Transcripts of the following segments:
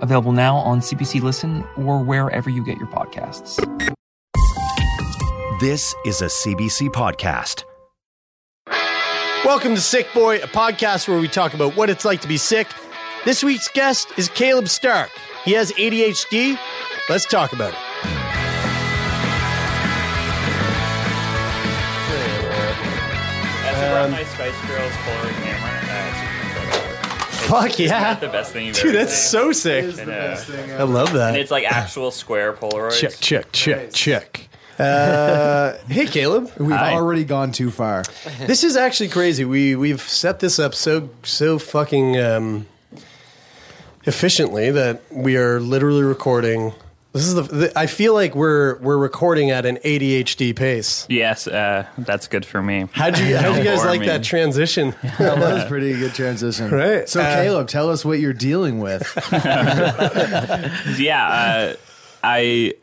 available now on CBC Listen or wherever you get your podcasts. This is a CBC podcast. Welcome to Sickboy, a podcast where we talk about what it's like to be sick. This week's guest is Caleb Stark. He has ADHD. Let's talk about it. As I brought my Spice Girls Polaroid camera. It's, Fuck it's yeah. not the best thing you've Dude, ever that's seen. so sick. And, uh, I love that. and it's like actual square Polaroids. Check, check, check, check. Uh, hey, Caleb. We've Hi. already gone too far. This is actually crazy. We we've set this up so so fucking um, efficiently that we are literally recording. This is the, the. I feel like we're we're recording at an ADHD pace. Yes, uh, that's good for me. How'd you how'd you guys like me. that transition? That was a pretty good transition. Right. So, Uh, Caleb, tell us what you're dealing with. Yeah, uh, I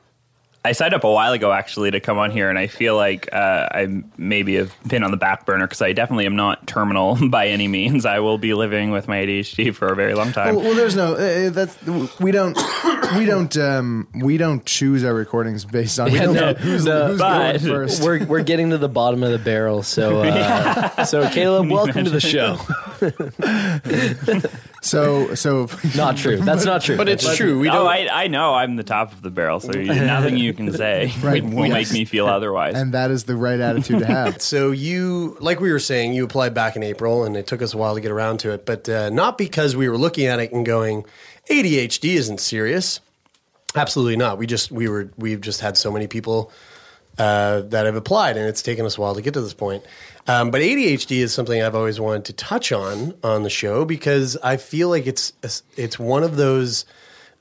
I signed up a while ago actually to come on here, and I feel like uh, I maybe have been on the back burner because I definitely am not terminal by any means. I will be living with my ADHD for a very long time. well, well, there's no. Uh, that's we don't. We don't. Um, we don't choose our recordings based on. We don't know who's, no, who's but going first. We're we're getting to the bottom of the barrel. So uh, so Caleb, welcome to the show. So so. Not true. That's not true. But it's true. We oh, don't. I, I know I'm the top of the barrel, so you- nothing you can say Right, will yes. make me feel otherwise. And that is the right attitude to have. So you, like we were saying, you applied back in April, and it took us a while to get around to it. But uh, not because we were looking at it and going, ADHD isn't serious. Absolutely not. We just we were we've just had so many people uh, that have applied, and it's taken us a while to get to this point. Um, but ADHD is something I've always wanted to touch on on the show because I feel like it's it's one of those.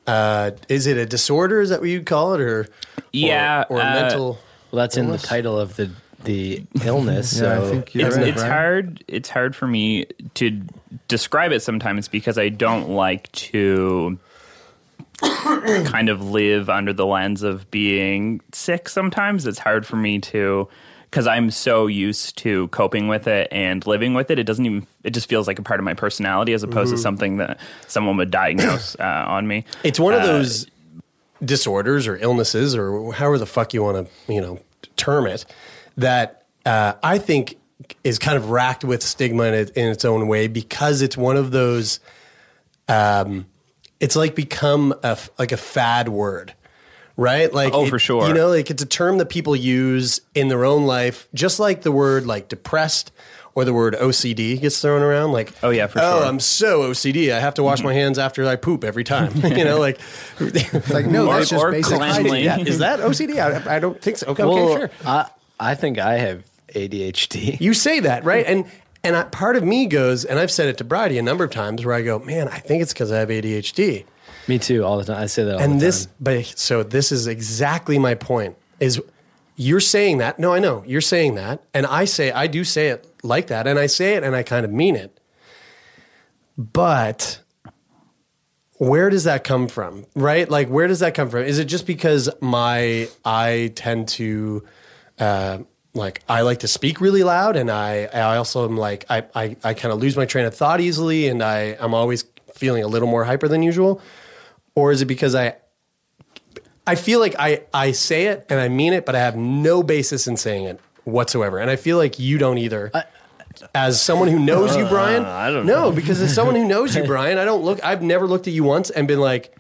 Uh, is it a disorder? Is that what you'd call it, or Yeah, or, or uh, mental? well, that's in the title of the the illness. Yeah, I so think you're it's, right, it's Brian. hard it's hard for me to describe it sometimes because I don't like to kind of live under the lens of being sick sometimes it's hard for me to because I'm so used to coping with it and living with it it doesn't even it just feels like a part of my personality as opposed to something that someone would diagnose uh, on me It's one of Uh, those disorders or illnesses or however the fuck you want to, you know, term it that uh, I think is kind of racked with stigma in, it, in its own way because it's one of those. Um, it's like become a like a fad word, right? Like Oh, it- for sure. You know, like it's a term that people use in their own life, just like the word like depressed or the word OCD gets thrown around. Like, Oh, yeah, for oh, sure. I'm so OCD. I have to wash my hands after I poop every time. you know, like, Like no, Or- that's just or basic yeah, is that OCD? I, I don't think so. Okay, well, okay, sure. I I think I have ADHD. You say that, right? And and I, part of me goes, and I've said it to Bridie a number of times, where I go, man, I think it's because I have ADHD. Me too. All the time. I say that. All and this, but so this is exactly my point. Is you're saying that? No, I know you're saying that, and I say I do say it like that, and I say it, and I kind of mean it. But where does that come from? Right? Like, where does that come from? Is it just because my I tend to uh, like I like to speak really loud, and I I also am like I I, I kind of lose my train of thought easily, and I I'm always feeling a little more hyper than usual, or is it because I I feel like I I say it and I mean it, but I have no basis in saying it whatsoever, and I feel like you don't either. as someone who knows you, uh, Brian, I don't no, know. because as someone who knows you, Brian, I don't look. I've never looked at you once and been like,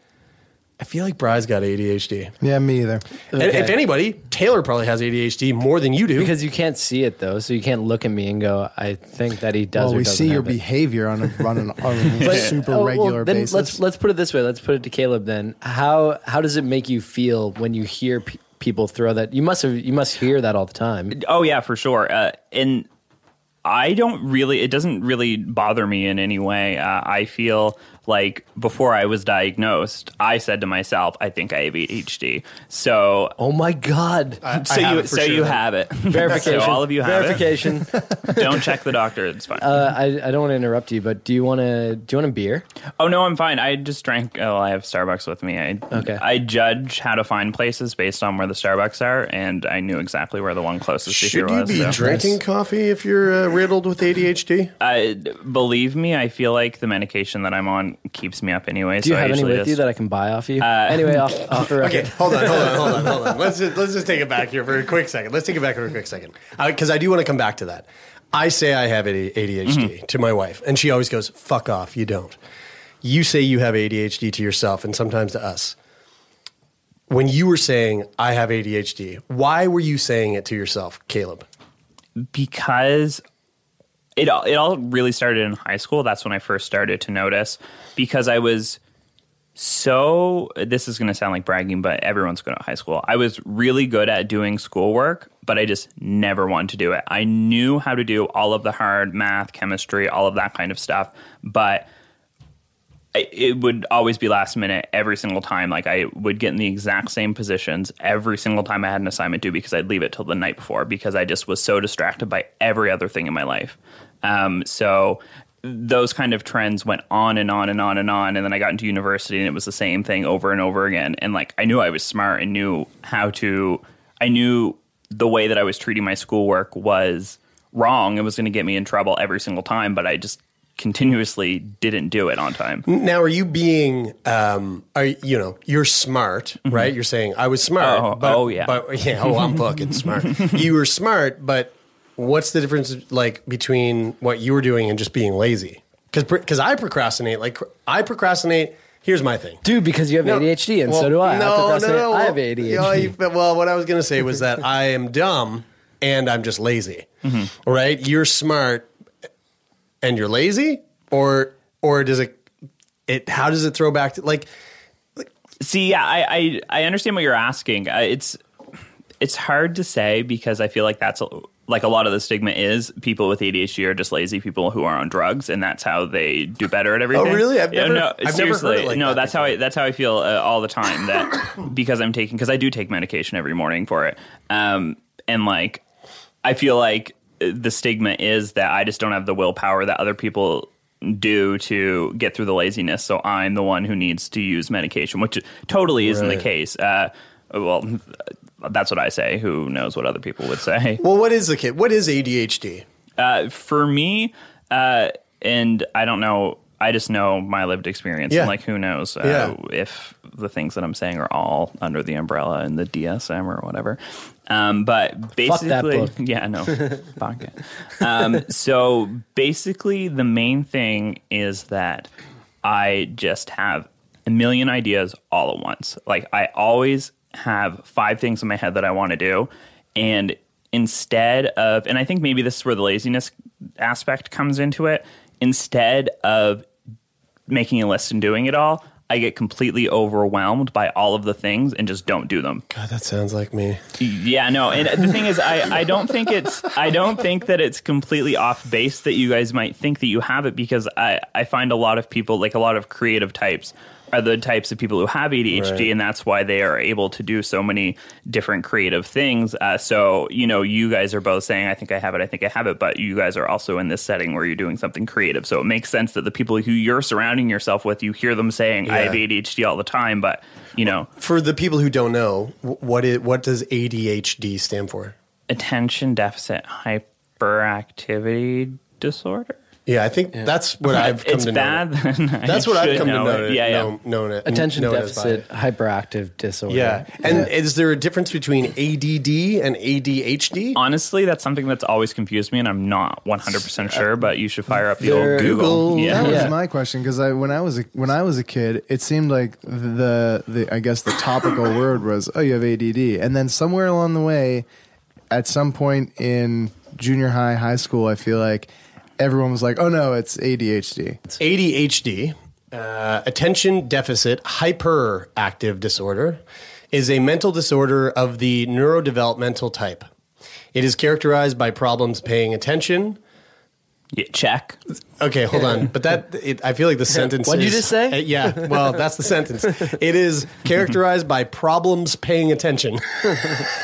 I feel like Brian's got ADHD. Yeah, me either. And if anybody, Taylor probably has ADHD more than you do. because you can't see it though, so you can't look at me and go, "I think that he does." Well, or we doesn't see your have it." behavior on a, on, an, on a super oh, well, regular then basis. Let's let's put it this way. Let's put it to Caleb. Then how how does it make you feel when you hear pe- people throw that? You must have you must hear that all the time. Oh yeah, for sure. Uh, and I don't really. It doesn't really bother me in any way. Uh, I feel like before I was diagnosed, I said to myself, I think I have ADHD. So Oh my god! so have you so sure you have it. Verification. so all of you have it. Verification. it. Don't check the doctor. It's fine. uh, I, I don't want to interrupt you, but do you want to? Do you want a beer? oh no, I'm fine. I just drank. Oh, I have Starbucks with me. I Okay. I judge how to find places based on where the Starbucks are, and I knew exactly where the one closest to here was. Should you was. be so. drinking coffee if you're uh, riddled with ADHD? Uh, believe me, I feel like the medication that I'm on keeps me up anyway. Do you so I have any usually with you that I can buy off you? Uh, anyway, off, off the record. Okay, hold on, hold on, hold on, hold on. Let's just, let's just take it back here for a quick second. Let's take it back for a quick second because I do want to come back to that. I say I have ADHD mm-hmm. to my wife, and she always goes, "Fuck off, you don't." You say you have ADHD to yourself, and sometimes to us. When you were saying I have ADHD, why were you saying it to yourself, Caleb? because it all, it all really started in high school. That's when I first started to notice because I was so this is going to sound like bragging, but everyone's going to high school. I was really good at doing schoolwork, but I just never wanted to do it. I knew how to do all of the hard math, chemistry, all of that kind of stuff, but it would always be last minute every single time. Like I would get in the exact same positions every single time I had an assignment due because I'd leave it till the night before because I just was so distracted by every other thing in my life. Um, so those kind of trends went on and on and on and on. And then I got into university and it was the same thing over and over again. And like I knew I was smart and knew how to, I knew the way that I was treating my schoolwork was wrong. It was going to get me in trouble every single time, but I just continuously didn't do it on time. Now, are you being, um, are you, you know, you're smart, right? You're saying I was smart. Oh, but, oh, yeah. but yeah, oh, I'm fucking smart. you were smart, but what's the difference like between what you were doing and just being lazy? Because because I procrastinate. Like I procrastinate. Here's my thing. Dude, because you have No, ADHD, and well, so do I. I No, no, procrastinate. no. I have well, ADHD. yeah, you- well, what I was going to say was that I am dumb and I'm just lazy. Mm-hmm. Right? You're smart and you're lazy, or or does it? It how does it throw back to like? See, yeah, I, I, I understand what you're asking. Uh, it's it's hard to say because I feel like that's a, like a lot of the stigma is people with ADHD are just lazy people who are on drugs, and that's how they do better at everything. Oh, really? I've never- no, I've seriously, it like no. that that's how I that's how I feel uh, all the time. That because I'm taking because I do take medication every morning for it, um, and like I feel like the stigma is that I just don't have the willpower that other people do to get through the laziness. So I'm the one who needs to use medication, which totally isn't the case. Uh, well, that's what I say. Who knows what other people would say? Well, what is the kid? What is ADHD? Uh, for me, uh, and I don't know. I just know my lived experience. Yeah. And like, who knows uh, Yeah. if the things that I'm saying are all under the umbrella in the DSM or whatever. Um, but basically, yeah, no, fuck it. Um, so basically, the main thing is that I just have a million ideas all at once. Like I always have five things in my head that I want to do, and instead of, and I think maybe this is where the laziness aspect comes into it. Instead of making a list and doing it all, I get completely overwhelmed by all of the things and just don't do them. God, that sounds like me. Yeah, no. And the thing is, I, I don't think it's I don't think that it's completely off base that you guys might think that you have it because I, I find a lot of people like a lot of creative types are the types of people who have ADHD Right. and that's why they are able to do so many different creative things. Uh, so you know, you guys are both saying I think I have it, I think I have it, but you guys are also in this setting where you're doing something creative. So it makes sense that the people who you're surrounding yourself with, you hear them saying I have ADHD all the time, but you know, For the people who don't know, wh- what is what does ADHD stand for? attention deficit hyperactivity disorder. Yeah, I think that's what I've come it's to bad. know. then I That's what I've should come to know know. it. Yeah, yeah. Know, known it, Attention known it as by deficit it. hyperactive disorder. Yeah, and is there a difference between ADD and ADHD? Honestly, that's something that's always confused me, and I'm not 100 percent sure. But you should fire up the There- old Google. Google. Yeah. That was Yeah. my question because I when I was a, when I was a kid, it seemed like the the I guess the topical word was oh you have ADD, and then somewhere along the way, at some point in junior high, high school, I feel like everyone was like oh no it's ADHD. ADHD, uh, attention deficit hyperactive disorder, is a mental disorder of the neurodevelopmental type. It is characterized by problems paying attention, Yeah, check. Okay, hold on. But that it, I feel like the sentence. What'd you just say? Uh, yeah. Well, that's the sentence. It is characterized by problems paying attention.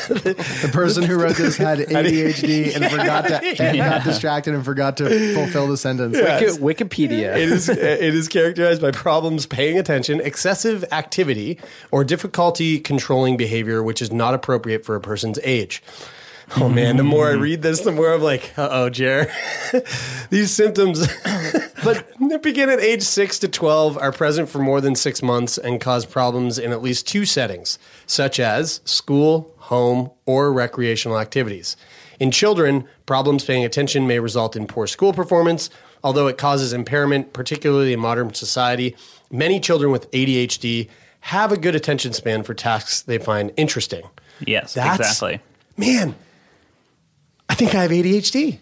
The person who wrote this had ADHD and forgot to and got distracted and forgot to fulfill the sentence. Wiki- Wikipedia. It is it is characterized by problems paying attention, excessive activity, or difficulty controlling behavior which is not appropriate for a person's age. Oh man, the more I read this, the more I'm like, uh oh, Jer. These symptoms but begin at age six to twelve, are present for more than six months, and cause problems in at least two settings, such as school, home, or recreational activities. In children, problems paying attention may result in poor school performance, although it causes impairment, particularly in modern society. Many children with ADHD have a good attention span for tasks they find interesting. Yes, That's- exactly. Man, I think I have ADHD.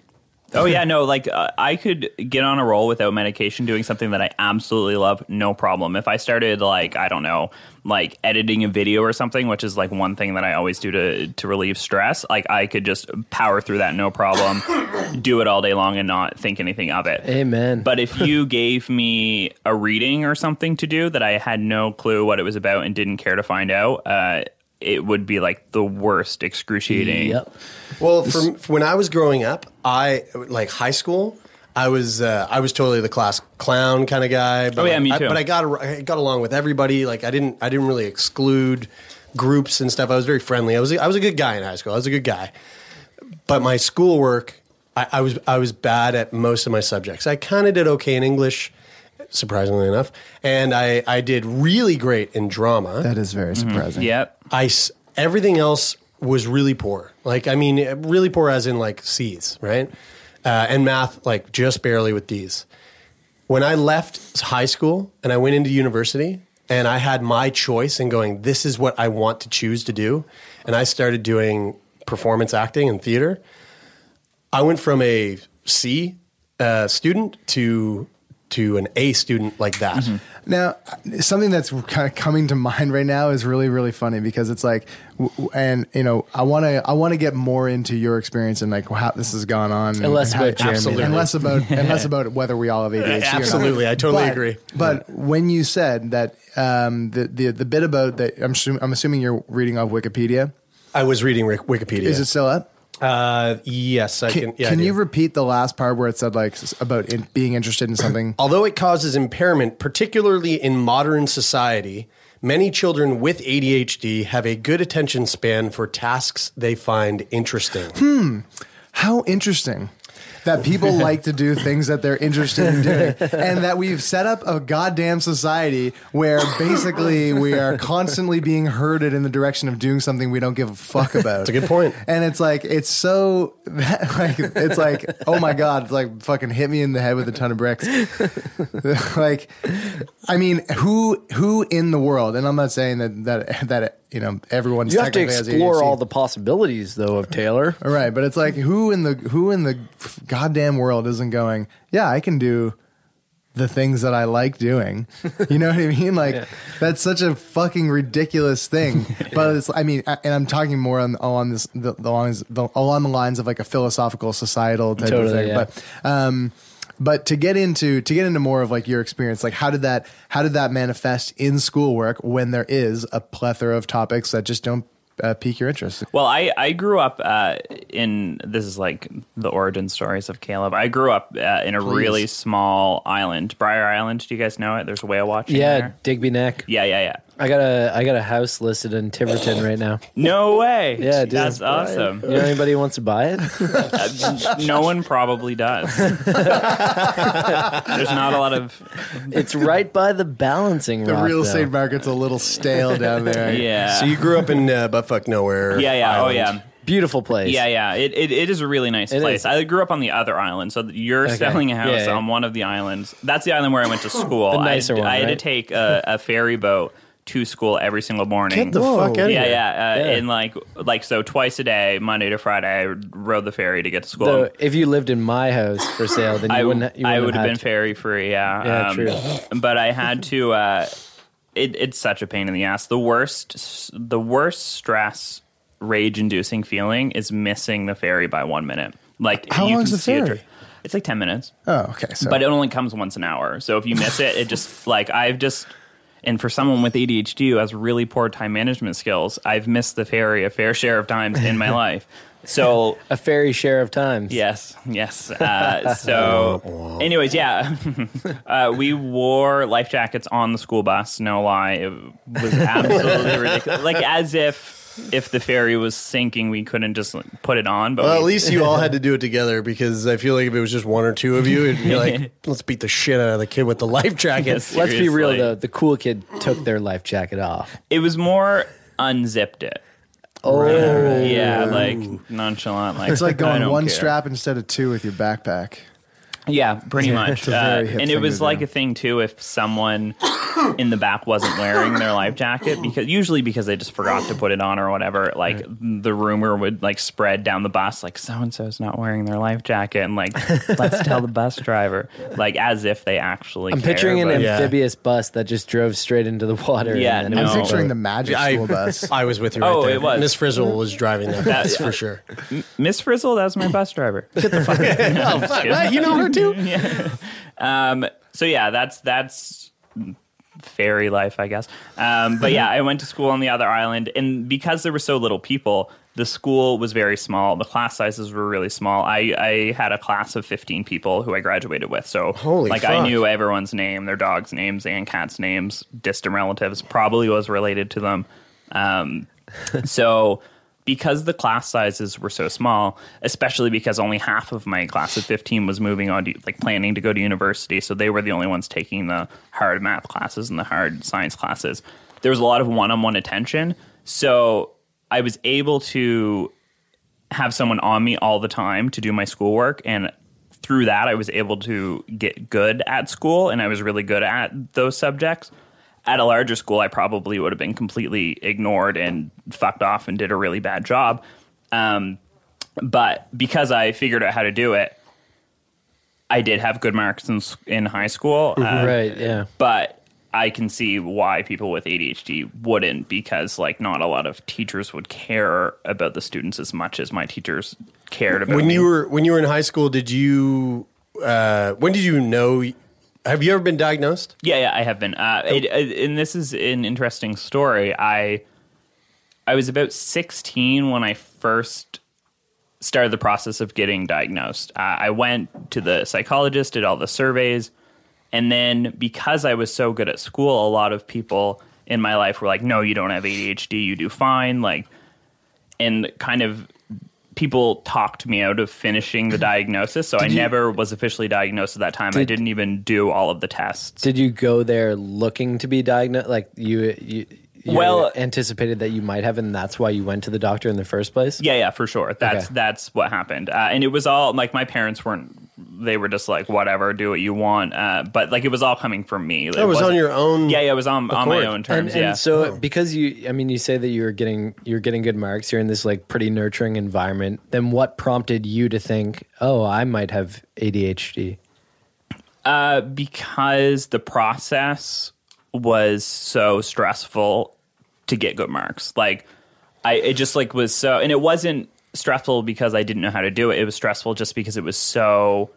Oh yeah, no, like uh, I could get on a roll without medication doing something that I absolutely love, no problem. If I started like I don't know, like editing a video or something, which is like one thing that I always do to to relieve stress, like I could just power through that no problem, do it all day long and not think anything of it. Amen. But if you gave me a reading or something to do that I had no clue what it was about and didn't care to find out, uh, it would be like the worst excruciating. Yep. Well, from, from when I was growing up, I like high school. I was uh, I was totally the class clown kind of guy. But Oh, yeah, like, me I- too. but I got I got along with everybody. Like I didn't I didn't really exclude groups and stuff. I was very friendly. I was I was a good guy in high school. I was a good guy. But my schoolwork, I, I was I was bad at most of my subjects. I kind of did okay in English, surprisingly enough, and I I did really great in drama. That is very surprising. Yep. I everything else was really poor. Like I mean, really poor as in like C's, right? Uh, and math like just barely with D's. When I left high school and I went into university and I had my choice in going, this is what I want to choose to do, and I started doing performance acting and theater. I went from a C uh, student to to an A student like that. Now, something that's kind of coming to mind right now is really, really funny because it's like, w- w- and you know, I want to, I want to get more into your experience and like how this has gone on, And less about Jeremie. Absolutely. and less about, and less about whether we all have ADHD. or not. Absolutely, I totally But- agree. But when you said that, um, the, the the bit about that, I'm, assuming, I'm assuming you're reading off Wikipedia. I was reading Wik- Wikipedia. Is it still up? Uh, yes, I Can, can. yeah, can you repeat the last part where it said like about in, being interested in something? Although it causes impairment, particularly in modern society, many children with ADHD have a good attention span for tasks they find interesting. Hmm. How interesting that people like to do things that they're interested in doing, and that we've set up a goddamn society where basically we are constantly being herded in the direction of doing something we don't give a fuck about. That's a good point. And it's like it's so that, like it's like oh my god, it's like fucking hit me in the head with a ton of bricks. like, I mean, who who in the world? And I'm not saying that that that you know everyone's You have to explore all the possibilities, though, of Taylor. All right, but it's like who in the who in the goddamn world isn't going? Yeah, I can do the things that I like doing. You know what I mean? Like that's such a fucking ridiculous thing. But it's I mean, and I'm talking more on on this the, the lines the, along the lines of like a philosophical societal type of Totally, thing. yeah. But um but to get into to get into more of like your experience, like how did that how did that manifest in schoolwork when there is a plethora of topics that just don't uh, pique your interest? Well, I, I grew up uh, in this is like the origin stories of Caleb. I grew up uh, in a really small island, Brier Island. Do you guys know it? There's a whale watching. Yeah, there. Digby Neck. yeah, yeah, yeah. I got a I got a house listed in Tiverton right now. No way. Yeah, dude. that's awesome. You know anybody who wants to buy it? Uh, no one probably does. There's not a lot of It's right by the balancing The rock. real though. estate market's a little stale down there. yeah. So you grew up in uh, buttfuck nowhere. yeah, yeah. Oh, yeah. Beautiful place. Yeah, yeah. It, it, it is a really nice It place. is. I grew up on the other island, so you're Okay. selling a house Yeah, yeah. on one of the islands. That's the island where I went to school. The nicer I, one, I had to take a, a ferry boat to school every single morning. Get the fuck out of yeah, here. yeah, uh, Yeah. and like, like so twice a day, Monday to Friday, I rode the ferry to get to school. So if you lived in my house for sale, then you I, wouldn't. You wouldn't I would have been to. ferry free. Yeah, Yeah, true. But I had to. Uh, it, it's such a pain in the ass. The worst, the worst stress, rage-inducing feeling is missing the ferry by one minute. Like How you long's can the ferry? It's like ten minutes. Oh, okay. So but it only comes once an hour. So if you miss it, it just like I've just and for someone with ADHD who has really poor time management skills, I've missed the ferry a fair share of times in my life. So A fairy share of times. yes, yes. Uh, so, anyways, yeah, uh, we wore life jackets on the school bus. No lie, it was absolutely ridiculous. Like as if if the ferry was sinking, we couldn't just like, put it on. But Well, at least you all had to do it together because I feel like if it was just one or two of you, it'd be like, let's beat the shit out of the kid with the life jacket. Yes. Let's be real though. The cool kid took their life jacket off. it was more unzipped it. Oh, Yeah, like nonchalant. Like it's like I going don't one care. strap instead of two with your backpack. Yeah, pretty much. Uh, and it was like do. a thing too if someone in the back wasn't wearing their life jacket because usually because they just forgot to put it on or whatever. Like the rumor would like spread down the bus, like so and so's not wearing their life jacket, and like let's tell the bus driver, like as if they actually. I'm care, picturing an Yeah. amphibious bus that just drove straight into the water. Yeah, and no. I'm picturing the magic I, school bus. I was with you right Oh, there. it was. Miss Frizzle was driving that bus for sure. Miss Frizzle, that was my bus driver. oh, fuck, right? You know her too? Um, so yeah, that's that's ferry life, I guess. Um, but yeah, I went to school on the other island, and because there were so little people, the school was very small. The class sizes were really small. I, I had a class of fifteen people who I graduated with. So Holy like I knew everyone's name, their dogs' names, and cats' names, distant relatives. Probably was related to them. Um, so because the class sizes were so small, especially because only half of my class of 15 was moving on to like planning to go to university, so they were the only ones taking the hard math classes and the hard science classes. There was a lot of one-on-one attention, so I was able to have someone on me all the time to do my schoolwork and through that I was able to get good at school and I was really good at those subjects. At a larger school I probably would have been completely ignored and fucked off and did a really bad job. Um, but because I figured out how to do it, I did have good marks in, in high school. Uh, right, yeah. but I can see why people with ADHD wouldn't because like not a lot of teachers would care about the students as much as my teachers cared about When me. you were when you were in high school, did you? Uh, when did you know? Have you ever been diagnosed? Yeah, yeah, I have been. Uh, it, uh, and this is an interesting story. I I was about 16 when I first started the process of getting diagnosed. Uh, I went to the psychologist, did all the surveys, and then because I was so good at school, a lot of people in my life were like, "No, you don't have ADHD. You do fine." Like, and kind of people talked me out of finishing the diagnosis. So I you- never was officially diagnosed at that time. I Did- didn't even do all of the tests. Did you go there looking to be diagnosed? Like you, you, you Well- anticipated that you might have, and that's why you went to the doctor in the first place. Yeah, yeah, for sure. That's Okay. that's what happened, uh, and it was all like my parents weren't. They were just like, whatever, do what you want. Uh, but like, it was all coming from me. It was on your own. Yeah, yeah, it was on on my own terms. and yeah. so because you, I mean, you say that you're getting you're getting good marks. You're in this like pretty nurturing environment. Then what prompted you to think, oh, I might have ADHD? Uh, because the process was so stressful to get good marks. Like, I it just like was so, and it wasn't stressful because I didn't know how to do it. It was stressful just because it was so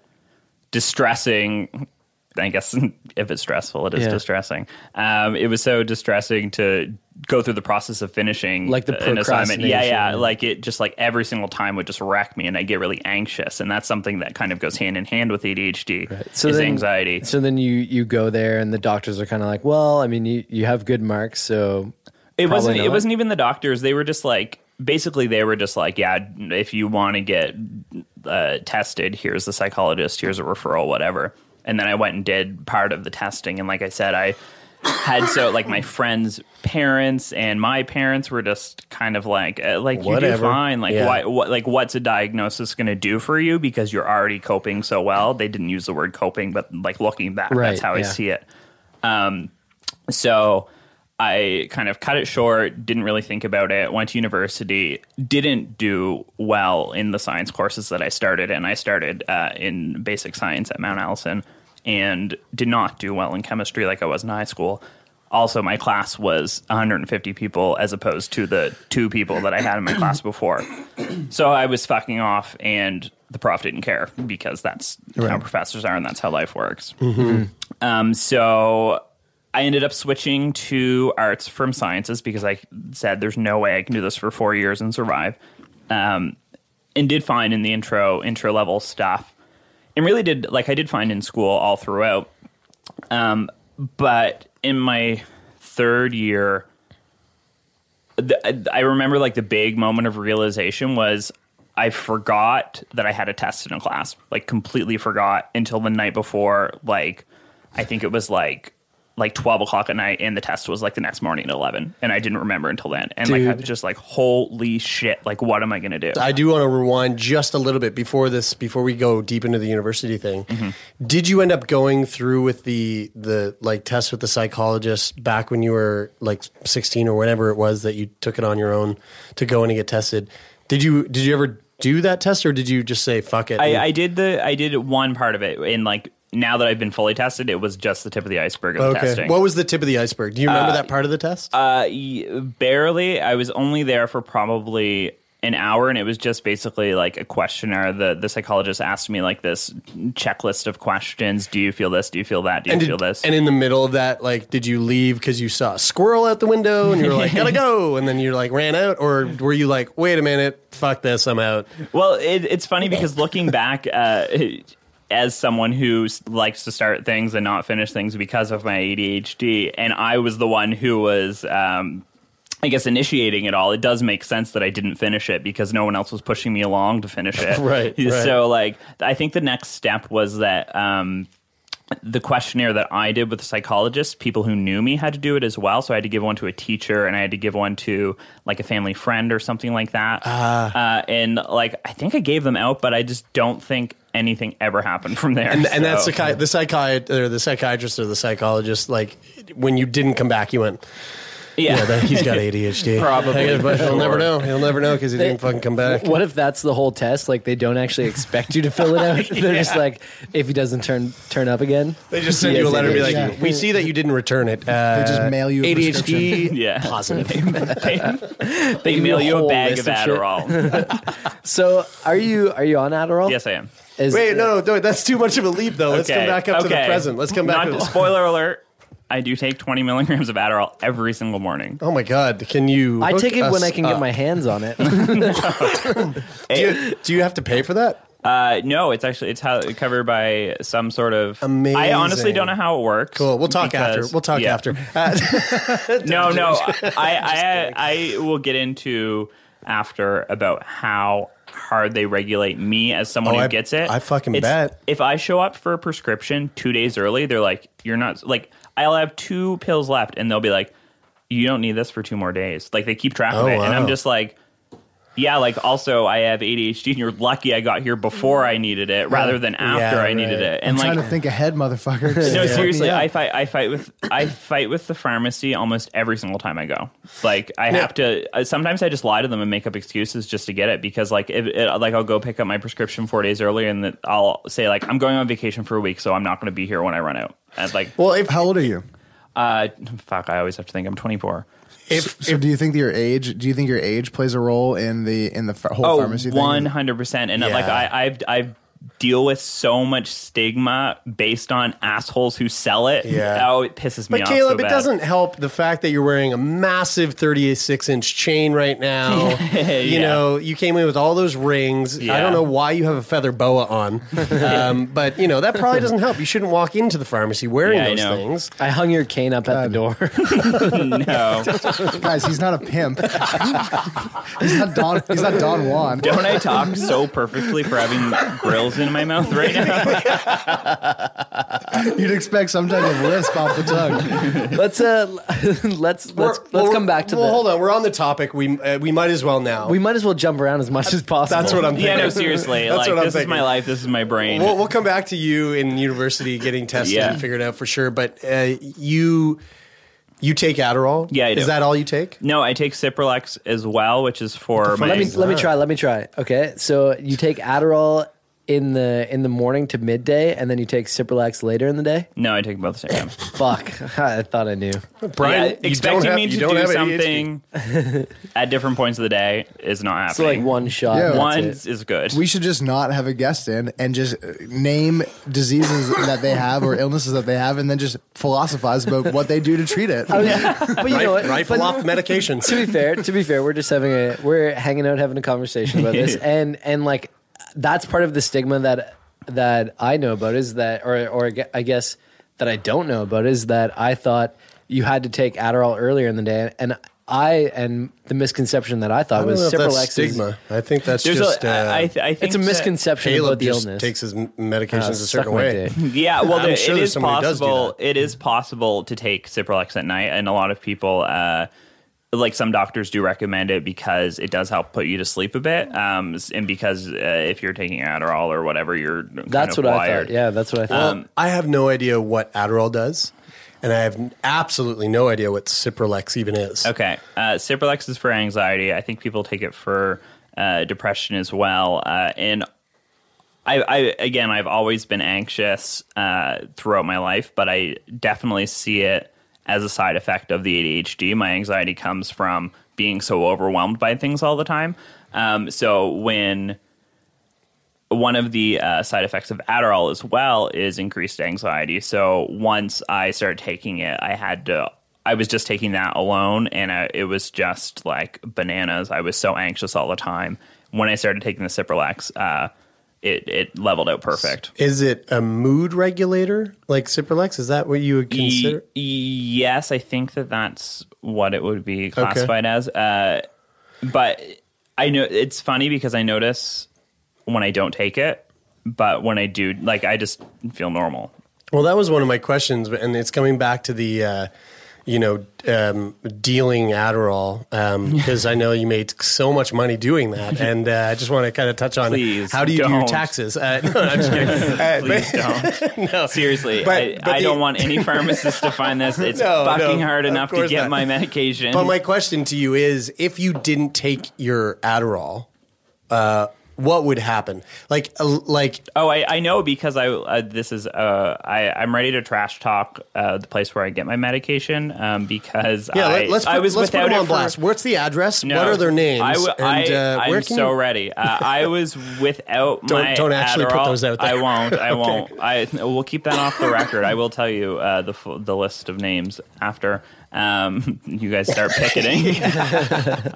distressing. I guess if it's stressful, it is Yeah. distressing. Um, it was so distressing to go through the process of finishing Like the an assignment. Yeah, yeah, yeah. Like it just like every single time would just wreck me, and I get really anxious, and that's something that kind of goes hand in hand with ADHD. So is then- anxiety. So then you you go there, and the doctors are kind of like, well, I mean, you you have good marks, so It wasn't. It wasn't even the doctors. They were just like basically they were just like, yeah, if you want to get uh, tested, here's the psychologist, here's a referral, whatever. And then I went and did part of the testing, and like I said, I had so like my friends' parents and my parents were just kind of like, uh, like you do fine. Like Yeah. why? What? Like what's a diagnosis going to do for you? Because you're already coping so well. They didn't use the word coping, but like looking back, Right, that's how I see it. Um, so I kind of cut it short, didn't really think about it, went to university, didn't do well in the science courses that I started and I started uh, in basic science at Mount Allison and did not do well in chemistry like I was in high school. Also, my class was 150 people as opposed to the two people that I had in my class before. So I was fucking off and the prof didn't care because that's how professors are and that's how life works. Mm-hmm. Um, so I ended up switching to arts from sciences because I said there's no way I can do this for four years and survive. Um, and did find in the intro intro level stuff, and really did like I did find in school all throughout. Um, but in my third year, the, I remember like the big moment of realization was I forgot that I had a test in a class, like completely forgot until the night before. Like I think it was like like twelve o'clock at night, and the test was like the next morning at eleven, and I didn't remember until then. And like I Dude. was just like, holy shit! Like what am I gonna do? I do want to rewind just a little bit before this, before we go deep into the university thing. Mm-hmm. Did you end up going through with the the like test with the psychologist back when you were like sixteen or whatever it was that you took it on your own to go in and get tested? Did you did you ever do that test or did you just say fuck it? I, I did the I did one part of it, in like now that I've been fully tested, it was just the tip of the iceberg of the okay. testing. What was the tip of the iceberg? Do you remember that part of the test? Uh, barely. I was only there for probably an hour, and it was just basically like a questionnaire. The the psychologist asked me like this checklist of questions. Do you feel this? Do you feel that? Do you and, feel did- this? and in the middle of that, like, did you leave because you saw a squirrel out the window and you were like, gotta go, and then you like ran out, or were you like, wait a minute, fuck this, I'm out? Well, it, it's funny because looking back, uh, as someone who likes to start things and not finish things because of my ADHD, and I was the one who was. Um, I guess initiating it all, it does make sense that I didn't finish it because no one else was pushing me along to finish it. Right, right. So, like, I think the next step was that um, the questionnaire that I did with the psychologist, people who knew me had to do it as well. So I had to give one to a teacher and I had to give one to like a family friend or something like that. Ah. Uh, and like, I think I gave them out, but I just don't think anything ever happened from there. And, and that's the the psychiatrist or the psychiatrist or the psychologist. Like when you didn't come back, you went, yeah. yeah, that, he's got ADHD. Probably, guess, but for he'll never know. He'll never know because he didn't fucking come back. What if that's the whole test? Like they don't actually expect you to fill it out. They're just like, if he doesn't turn turn up again, They just send you a has letter and be like, ADHD. we see that you didn't return it. Uh, They just mail you a ADHD Yeah. positive. they, they give mail you a whole bag of of. Adderall. So are you are you on Adderall? yes, I am. Is- Wait, no, no, no, that's too much of a leap, though. Let's come back up to the present. Let's come back Not, to the spoiler alert. I do take 20 milligrams of Adderall every single morning. Oh my God! Can you? I hook take it when I can get up? my hands on it. Do you, do you have to pay for that? Uh, no, it's actually it's how covered by some sort of. Amazing. I honestly don't know how it works. Cool. We'll talk after. We'll talk yeah. after. Uh, No, no, I, I, I will get into after about how hard they regulate me as someone Oh, who I- gets it. I fucking It's- bet. If I show up for a prescription two days early, they're like, "You're not like." I'll have two pills left, and they'll be like, "You don't need this for two more days." Like they keep track of Oh, it, and I'm just like. Yeah, like also I have ADHD, and you're lucky I got here before I needed it, rather than after I needed right. it. I'm And like, trying to think ahead, motherfucker. no, Yeah. seriously, Yeah. I fight. I fight with. I fight with the pharmacy almost every single time I go. Like I have to. uh, Sometimes I just lie to them and make up excuses just to get it because like if it, like I'll go pick up my prescription four days early and then I'll say like I'm going on vacation for a week, so I'm not going to be here when I run out. And like, well, if How old are you? uh, fuck, I always have to think I'm 24. if, So do you think that your age? Do you think your age plays a role in the in the whole Oh, pharmacy thing? 100 percent. And uh, like I, I've I've deal with so much stigma based on assholes who sell it. Yeah. Oh, it pisses me But off. But Caleb, so it doesn't help the fact that you're wearing a massive 36 inch chain right now. You know, you came in with all those rings. I don't know why you have a feather boa on, um, but you know that probably doesn't help. You shouldn't walk into the pharmacy wearing Yeah, I those know. things. I hung your cane up at the door. No. Guys, he's not a pimp. he's not Don. He's not Don Juan. Don't I talk so perfectly for having grills in my mouth right now? You'd expect some type of lisp off the tongue. let's uh, let's let's We're- let's well, come back to well, the. hold on. We're on the topic. We uh, we might as well now. We might as well jump around as much as possible. That's what I'm thinking. yeah, no, seriously. That's like what I'm this is thinking. my life. This is my brain. We'll, we'll come back to you in university getting tested Yeah. and figured out for sure. But uh, you you take Adderall. Yeah, I do. Is that all you take? no, I take Cipralex as well, which is for my. Let me let me try. Let me try. Okay, so you take Adderall in the in the morning to midday, and then you take Cipralex later in the day? No, I take them both the same time. Fuck, I thought I knew. Brian, yeah, you expecting have- me you to don't do have ADHD. something at different points of the day is not So like happening. one shot. Yeah. that's One it. is good. We should just not have a guest in and just uh, name diseases that they have or illnesses that they have, and then just philosophize about what they do to treat it. But you know what? Rifle But- off the medications. to be fair, to be fair, we're just having a we're hanging out having a conversation about this, and and like that's part of the stigma that that I know about is that, or or I guess that I don't know about is that I thought you had to take Adderall earlier in the day, and I and the misconception that I thought I don't was know if that's is stigma. I think that's There's just. a, uh, I, I think it's a misconception Caleb about the just illness. takes his medications Uh, a certain way. Yeah, well, I'm there- sure it there's is somebody who does do possible. that. It is possible to take Cipralex at night, and a lot of people, uh, like some doctors, do recommend it because it does help put you to sleep a bit, um, and because uh, if you're taking Adderall or whatever, you're kind That's of what I thought. Yeah, that's what I thought. Um, I have no idea what Adderall does, and I have absolutely no idea what Cipralex even is. Okay. Uh, Cipralex is for anxiety. I think people take it for uh, depression as well. Uh, and I, I, again, I've always been anxious uh, throughout my life, but I definitely see it as a side effect of the ADHD. My anxiety comes from being so overwhelmed by things all the time. Um, so when one of the uh, side effects of Adderall as well is increased anxiety. So once I started taking it, I had to. I was just taking that alone, and I, it was just like bananas. I was so anxious all the time. When I started taking the Cipralex, uh, it it leveled out perfect. Is it a mood regulator like Cipralex? Is that what you would consider? Y- yes, I think that that's what it would be classified as. Uh, but I know it's funny because I notice when I don't take it, but when I do, like I just feel normal. Well, that was one of my questions, and it's coming back to the, uh, you know, um, dealing Adderall because I know you made so much money doing that, and uh, I just want to kind of touch on Please, how do you do your don't. taxes? Uh, no, I'm just kidding. Uh, Please but- don't. no, Seriously, But- I, but I the- don't want any pharmacist to find this. It's No, fucking no, hard enough to get not. my medication. But my question to you is: If you didn't take your Adderall, uh, what would happen? Like, uh, like Oh, I, I know because I uh, this is uh, I I'm ready to trash talk uh, the place where I get my medication um, because yeah, I, let, us put, I was let's put without them it on for- blast. What's the address? No, what are their names? I, w- and I, uh, I'm so you, ready. Uh, I was without Don't- my don't actually put those out there. I won't. I Okay. won't. I we'll keep that off the record. I will tell you uh, the the list of names after um, you guys start picketing.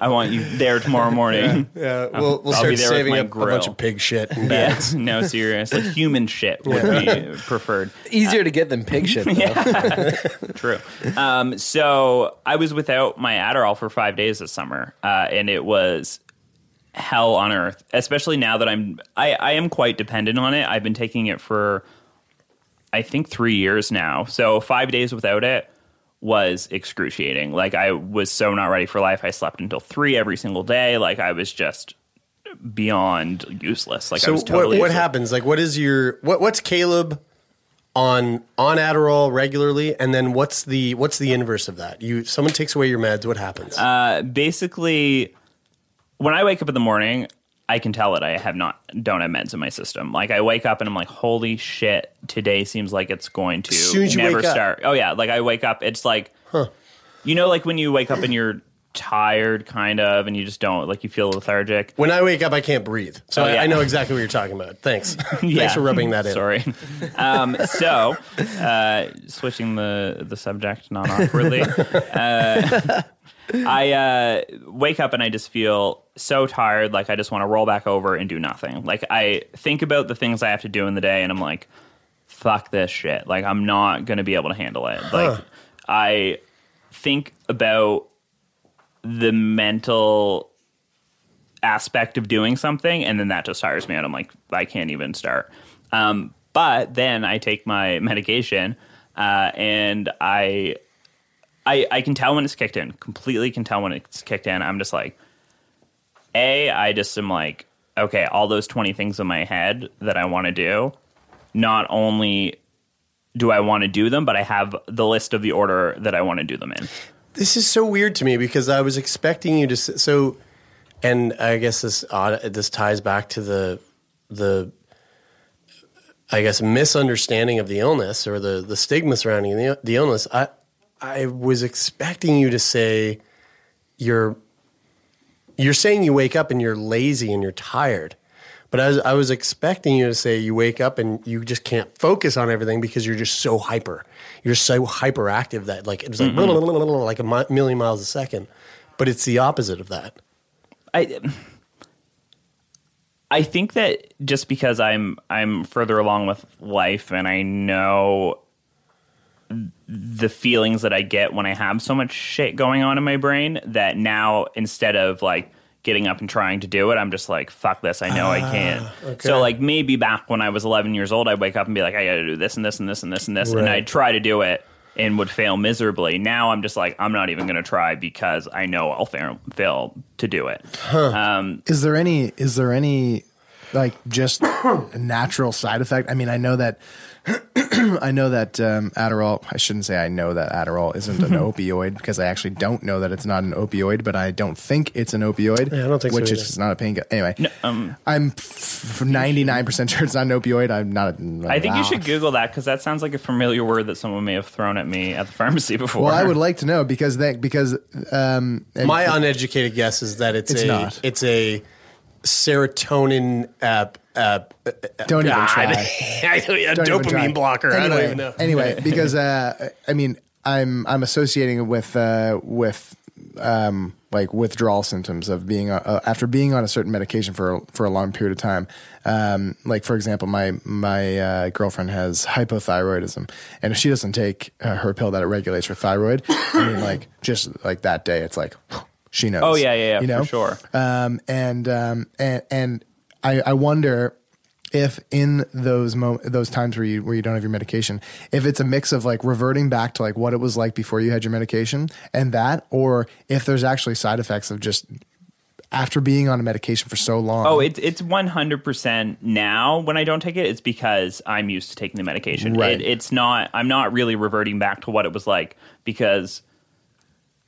I want you there tomorrow morning. Yeah, we'll, we'll I'll start be there with saving my up a bunch of pig shit. Yeah, bags. no, seriously, human shit would be preferred. Easier to get than pig shit. Though. True. Um, so I was without my Adderall for five days this summer, uh, and it was hell on earth. Especially now that I'm, I, I am quite dependent on it. I've been taking it for, I think, three years now. So five days without it was excruciating. Like I was so not ready for life. I slept until three every single day. Like I was just beyond useless. Like I So was totally what, what happens? Like, what is your what? What's Caleb on on Adderall regularly, and then what's the what's the inverse of that? You someone takes away your meds. What happens? Uh, basically, when I wake up in the morning, I can tell it. I have not don't have meds in my system. Like I wake up and I'm like, holy shit, today seems like it's going to As as never wake up. start. Oh yeah, like I wake up, it's like, you know, like when you wake up and you're tired, kind of, and you just don't like you feel lethargic. when I wake up, I can't breathe. So Oh, I, yeah. I know exactly what you're talking about. Thanks. Yeah. Thanks for rubbing that in. Sorry. Um, so, uh, switching the the subject non awkwardly, uh, I uh, wake up and I just feel so tired. Like I just want to roll back over and do nothing. Like I think about the things I have to do in the day, and I'm like, fuck this shit. Like I'm not gonna be able to handle it. Like I think about the mental aspect of doing something and then that just tires me out i'm like i can't even start um, but then i take my medication uh, and I, I i can tell when it's kicked in. Completely can tell when it's kicked in. I'm just like a i just am like okay all those 20 things in my head that i want to do not only do i want to do them but i have the list of the order that i want to do them in. This is so weird to me because I was expecting you to so, and I guess this odd, this ties back to the the I guess misunderstanding of the illness or the the stigma surrounding the, the illness, I I was expecting you to say you're you're saying you wake up and you're lazy and you're tired. But I was, I was expecting you to say you wake up and you just can't focus on everything because you're just so hyper. You're so hyperactive that like it's like mm-hmm. like a mi- million miles a second. But it's the opposite of that. I I think that just because I'm I'm further along with life and I know the feelings that I get when I have so much shit going on in my brain that now instead of like getting up and trying to do it, I'm just like fuck this. I know I can't. okay. So like maybe back when I was 11 years old, I'd wake up and be like, I got to do this and this and this and this and this, and I'd try to do it and would fail miserably. Now I'm just like I'm not even to try because I know I'll fail, fail to do it. Um, Is there any? Is there any like just a natural side effect? I mean, I know that. I know that um, Adderall. I shouldn't say I know that Adderall isn't an opioid because I actually don't know that it's not an opioid, but I don't think it's an opioid. Yeah, I don't think so which either. is not a painkiller. Anyway, um, I'm ninety nine percent sure it's not an opioid. I'm not. I think you should Google that because that sounds like a familiar word that someone may have thrown at me at the pharmacy before. Well, I would like to know because that because um, and- My uneducated guess is that it's, It's a not. it's a serotonin uh, uh, Don't even God. try. I don't, a Don't even try. dopamine blocker. I don't even know. anyway, because uh, I mean, I'm I'm associating it with uh, with um, like withdrawal symptoms of being uh, after being on a certain medication for for a long period of time. Um, like for example, my my uh, girlfriend has hypothyroidism, and if she doesn't take uh, her pill that it regulates her thyroid, I mean, like just like that day, it's like she knows. Oh, yeah, yeah, yeah, you for sure. Um, and um, and and I, I wonder if in those mo- those times where you where you don't have your medication, if it's a mix of like reverting back to like what it was like before you had your medication and that, or if there's actually side effects of just after being on a medication for so long. Oh, it's it's one hundred percent now. When I don't take it, it's because I'm used to taking the medication. Right. It, it's not. I'm not really reverting back to what it was like because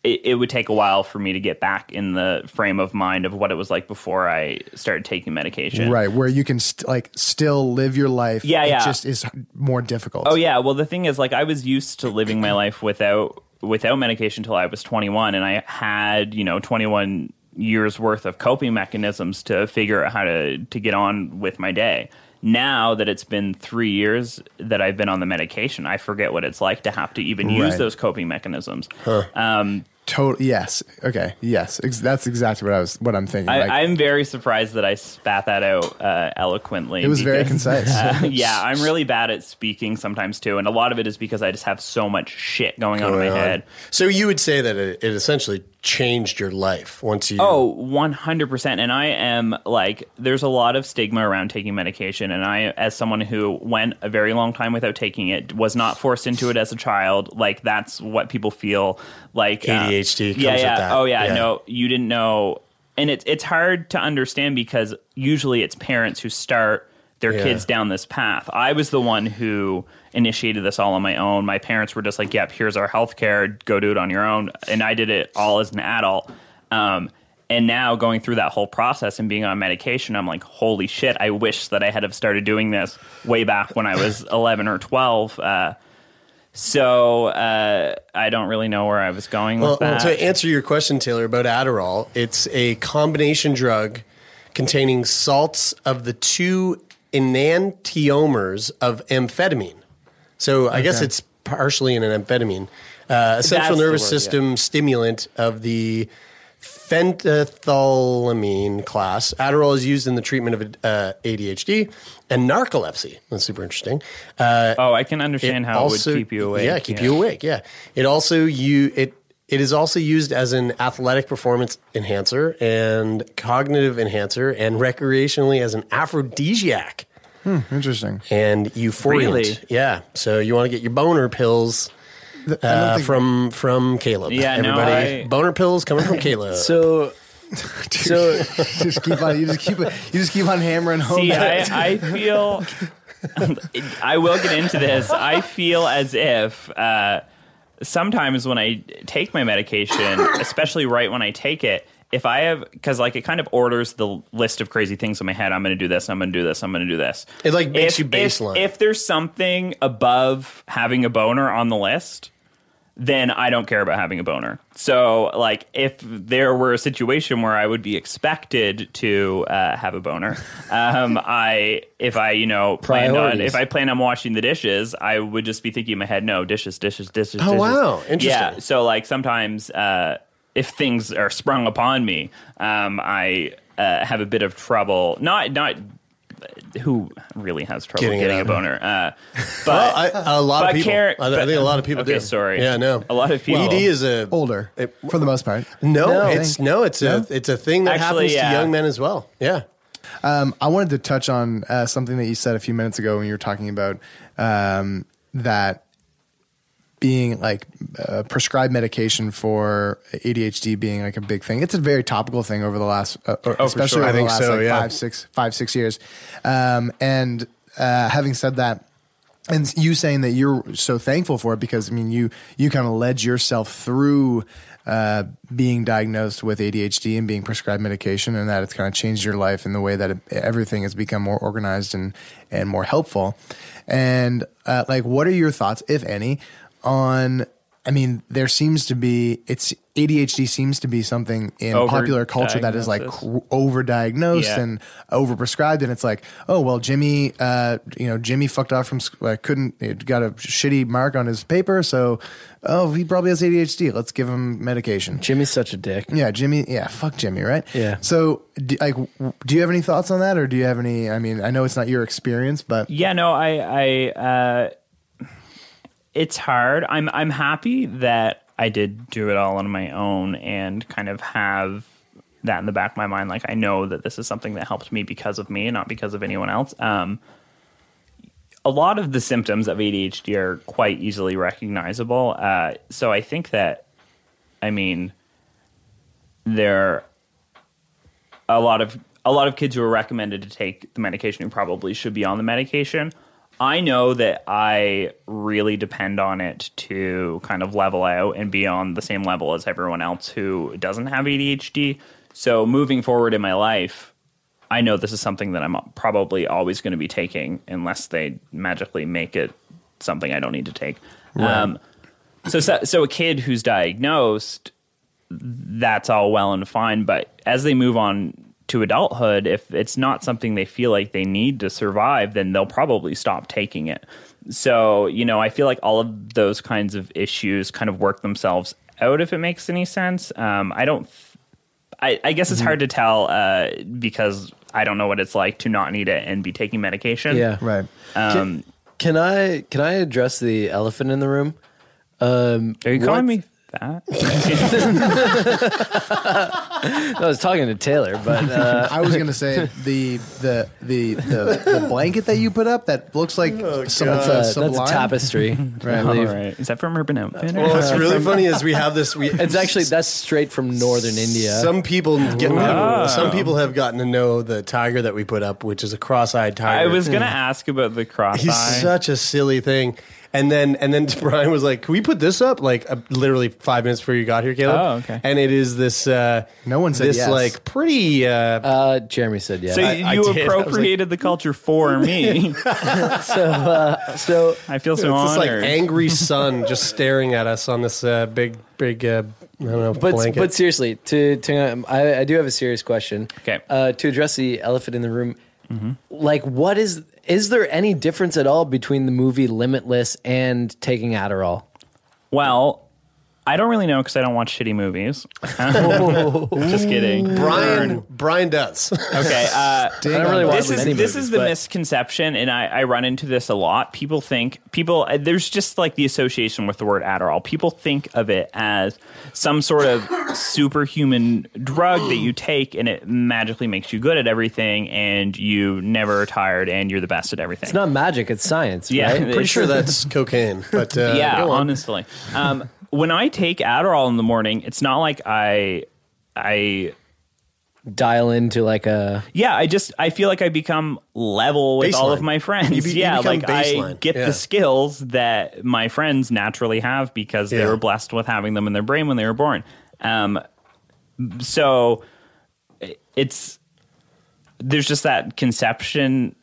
it, it would take a while for me to get back in the frame of mind of what it was like before I started taking medication. right where you can st- like still live your life. Yeah, it yeah. just is more difficult. Oh yeah. Well, the thing is, like, I was used to living my life without without medication until I was 21, and I had you know 21 years worth of coping mechanisms to figure out how to to get on with my day. Now that it's been three years that I've been on the medication, I forget what it's like to have to even use Right. those coping mechanisms. Um, Total. Yes. Okay. Yes. Ex- that's exactly what I was. What I'm thinking. I, Like, I'm very surprised that I spat that out uh, eloquently. It was very concise. uh, yeah, I'm really bad at speaking sometimes too, and a lot of it is because I just have so much shit going on in my on. head. So you would say that it, it essentially changed your life once you. Oh, 100%. And I am like, there's a lot of stigma around taking medication. And I, as someone who went a very long time without taking it, was not forced into it as a child, like, that's what people feel like. uh, ADHD comes yeah, with yeah. that. Oh, yeah, Yeah. No, you didn't know. And it's, it's hard to understand because usually it's parents who start their Yeah. kids down this path. I was the one who initiated this all on my own. My parents were just like, "Yep, here's our health care. Go do it on your own." And I did it all as an adult. Um, and now going through that whole process and being on medication, I'm like, "Holy shit! I wish that I had have started doing this way back when I was 11 or 12." Uh, so uh, I don't really know where I was going Well, with that. to answer your question, Taylor, about Adderall, it's a combination drug containing salts of the two enantiomers of amphetamine. So I guess it's partially in an amphetamine. Uh, a central nervous word, yeah. system stimulant of the phenethylamine class. Adderall is used in the treatment of uh, ADHD and narcolepsy. That's super interesting. Uh, oh, I can understand how also- it would keep you awake. Yeah, keep you awake. Yeah, it also you it it is also used as an athletic performance enhancer and cognitive enhancer and recreationally as an aphrodisiac interesting. and euphoriant. Really? Yeah, so you want to get your boner pills. I don't Uh, from from Caleb. Yeah, no, everybody. I- boner pills coming from Caleb. So, so just keep on. You just keep. You just keep on hammering home. See, I, I feel. I will get into this. I feel as if uh, sometimes when I take my medication, especially right when I take it, if I have because like it kind of orders the list of crazy things in my head. I'm going to do this. I'm going to do this. I'm going to do this. It, like, makes if, you baseline. If, if there's something above having a boner on the list, then I don't care about having a boner. So, like, if there were a situation where I would be expected to uh, have a boner, um, I, if I, you know, planned on, if I plan on washing the dishes, I would just be thinking in my head, no, dishes, dishes, dishes. Oh, dishes. wow. Interesting. Yeah. So, like, sometimes uh, if things are sprung upon me, um, I uh, have a bit of trouble. Not, not. Who really has trouble Getting getting, a boner? Uh, but Well, I, a lot but of people. Karen- I, I think a lot of people okay, do. sorry. Yeah, no. A lot of people. ED is a Older, It- for the most part. no, No. it's no, it's a it's a thing that Actually, happens yeah. to young men as well. Yeah. Um, I wanted to touch on uh, something that you said a few minutes ago when you were talking about um, that being like uh, prescribed medication for ADHD being like a big thing. It's a very topical thing over the last, uh, for especially sure. over I the last so, like yeah. five, six, five, six years. Um, and uh, having said that, and you saying that you're so thankful for it because I mean you you kind of led yourself through uh, being diagnosed with ADHD and being prescribed medication, and that it's kind of changed your life in the way that it, everything has become more organized and and more helpful. And uh, like, what are your thoughts, if any, on? I mean, there seems to be it's ADHD seems to be something in popular culture that is like Overdiagnosis. overdiagnosed Yeah. and overprescribed, and it's like, oh well, Jimmy, uh, you know, Jimmy fucked off from sc- uh, couldn't it got a shitty mark on his paper, so oh, he probably has ADHD. Let's give him medication. Jimmy's such a dick. Yeah, Jimmy. Yeah, fuck Jimmy, right? Yeah. So, do, like, do you have any thoughts on that, or do you have any? I mean, I know it's not your experience, but Yeah, no, I, I, uh, it's hard. I'm, I'm happy that I did do it all on my own and kind of have that in the back of my mind. Like I know that this is something that helped me because of me not because of anyone else. Um, a lot of the symptoms of ADHD are quite easily recognizable. Uh, so I think that, I mean, there a lot of a lot of kids who are recommended to take the medication who probably should be on the medication. I know that I really depend on it to kind of level out and be on the same level as everyone else who doesn't have ADHD. So moving forward in my life, I know this is something that I'm probably always going to be taking unless they magically make it something I don't need to take. Um, so, so, so a kid who's diagnosed, that's all well and fine. But as they move on to adulthood, if it's not something they feel like they need to survive, then they'll probably stop taking it. So, you know, I feel like all of those kinds of issues kind of work themselves out if it makes any sense. Um, I don't, I, I guess it's hard to tell uh, because I don't know what it's like to not need it and be taking medication. Yeah. right. Um, Can I can I address the elephant in the room? Um, are you calling what- me fat? I was talking to Taylor, but uh, I was gonna say the the the the, the blanket that you put up that looks like some that's, uh, a, that's sublime. a tapestry. Right. I right. Is that from Urban Outfitters? Well, what's really funny is we have this. We It's actually that's straight from northern India. Some people get Wow. some people have gotten to know the tiger that we put up, which is a cross-eyed tiger. I was gonna ask about the cross He's such a silly thing. And then and then Brian was like, "Can we put this up?" Like uh, literally five minutes before you got here, Caleb. Oh, okay. And it is this. Uh, No one said this yes. like pretty. Uh, uh, Jeremie said yes. so I- you I did. I was appropriated the culture for me. so uh, so I feel so it's this like honored. angry sun just staring at us on this uh, big big. Uh, I don't know. but blanket. but seriously, to to um, I, I do have a serious question. Okay. Uh, to address the elephant in the room, like what is is there any difference at all between the movie Limitless and taking Adderall? well, I don't really know because I don't watch shitty movies. Just kidding. Brian Brian does. Okay. Uh, I don't really watch this is many this movies, is the but- misconception, and I, I run into this a lot. People think people uh, there's just like the association with the word Adderall. People think of it as some sort of superhuman drug that you take, and it magically makes you good at everything, and you never are tired, and you're the best at everything. It's not magic; it's science. Yeah, right? Pretty sure that's cocaine, but uh, yeah, go on. honestly. Um, when I take Adderall in the morning, it's not like I, I, dial into like a yeah, I just I feel like I become level with all of my friends. You be- you yeah, become like I get Yeah. the skills that my friends naturally have because they Yeah. were blessed with having them in their brain when they were born. Um, so it's there's just that conception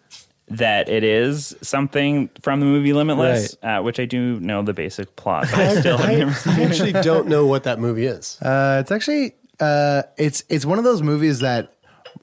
that it is something from the movie Limitless, uh, which I do know the basic plot. But I still I, I actually don't know what that movie is. Uh, it's actually uh, it's it's one of those movies that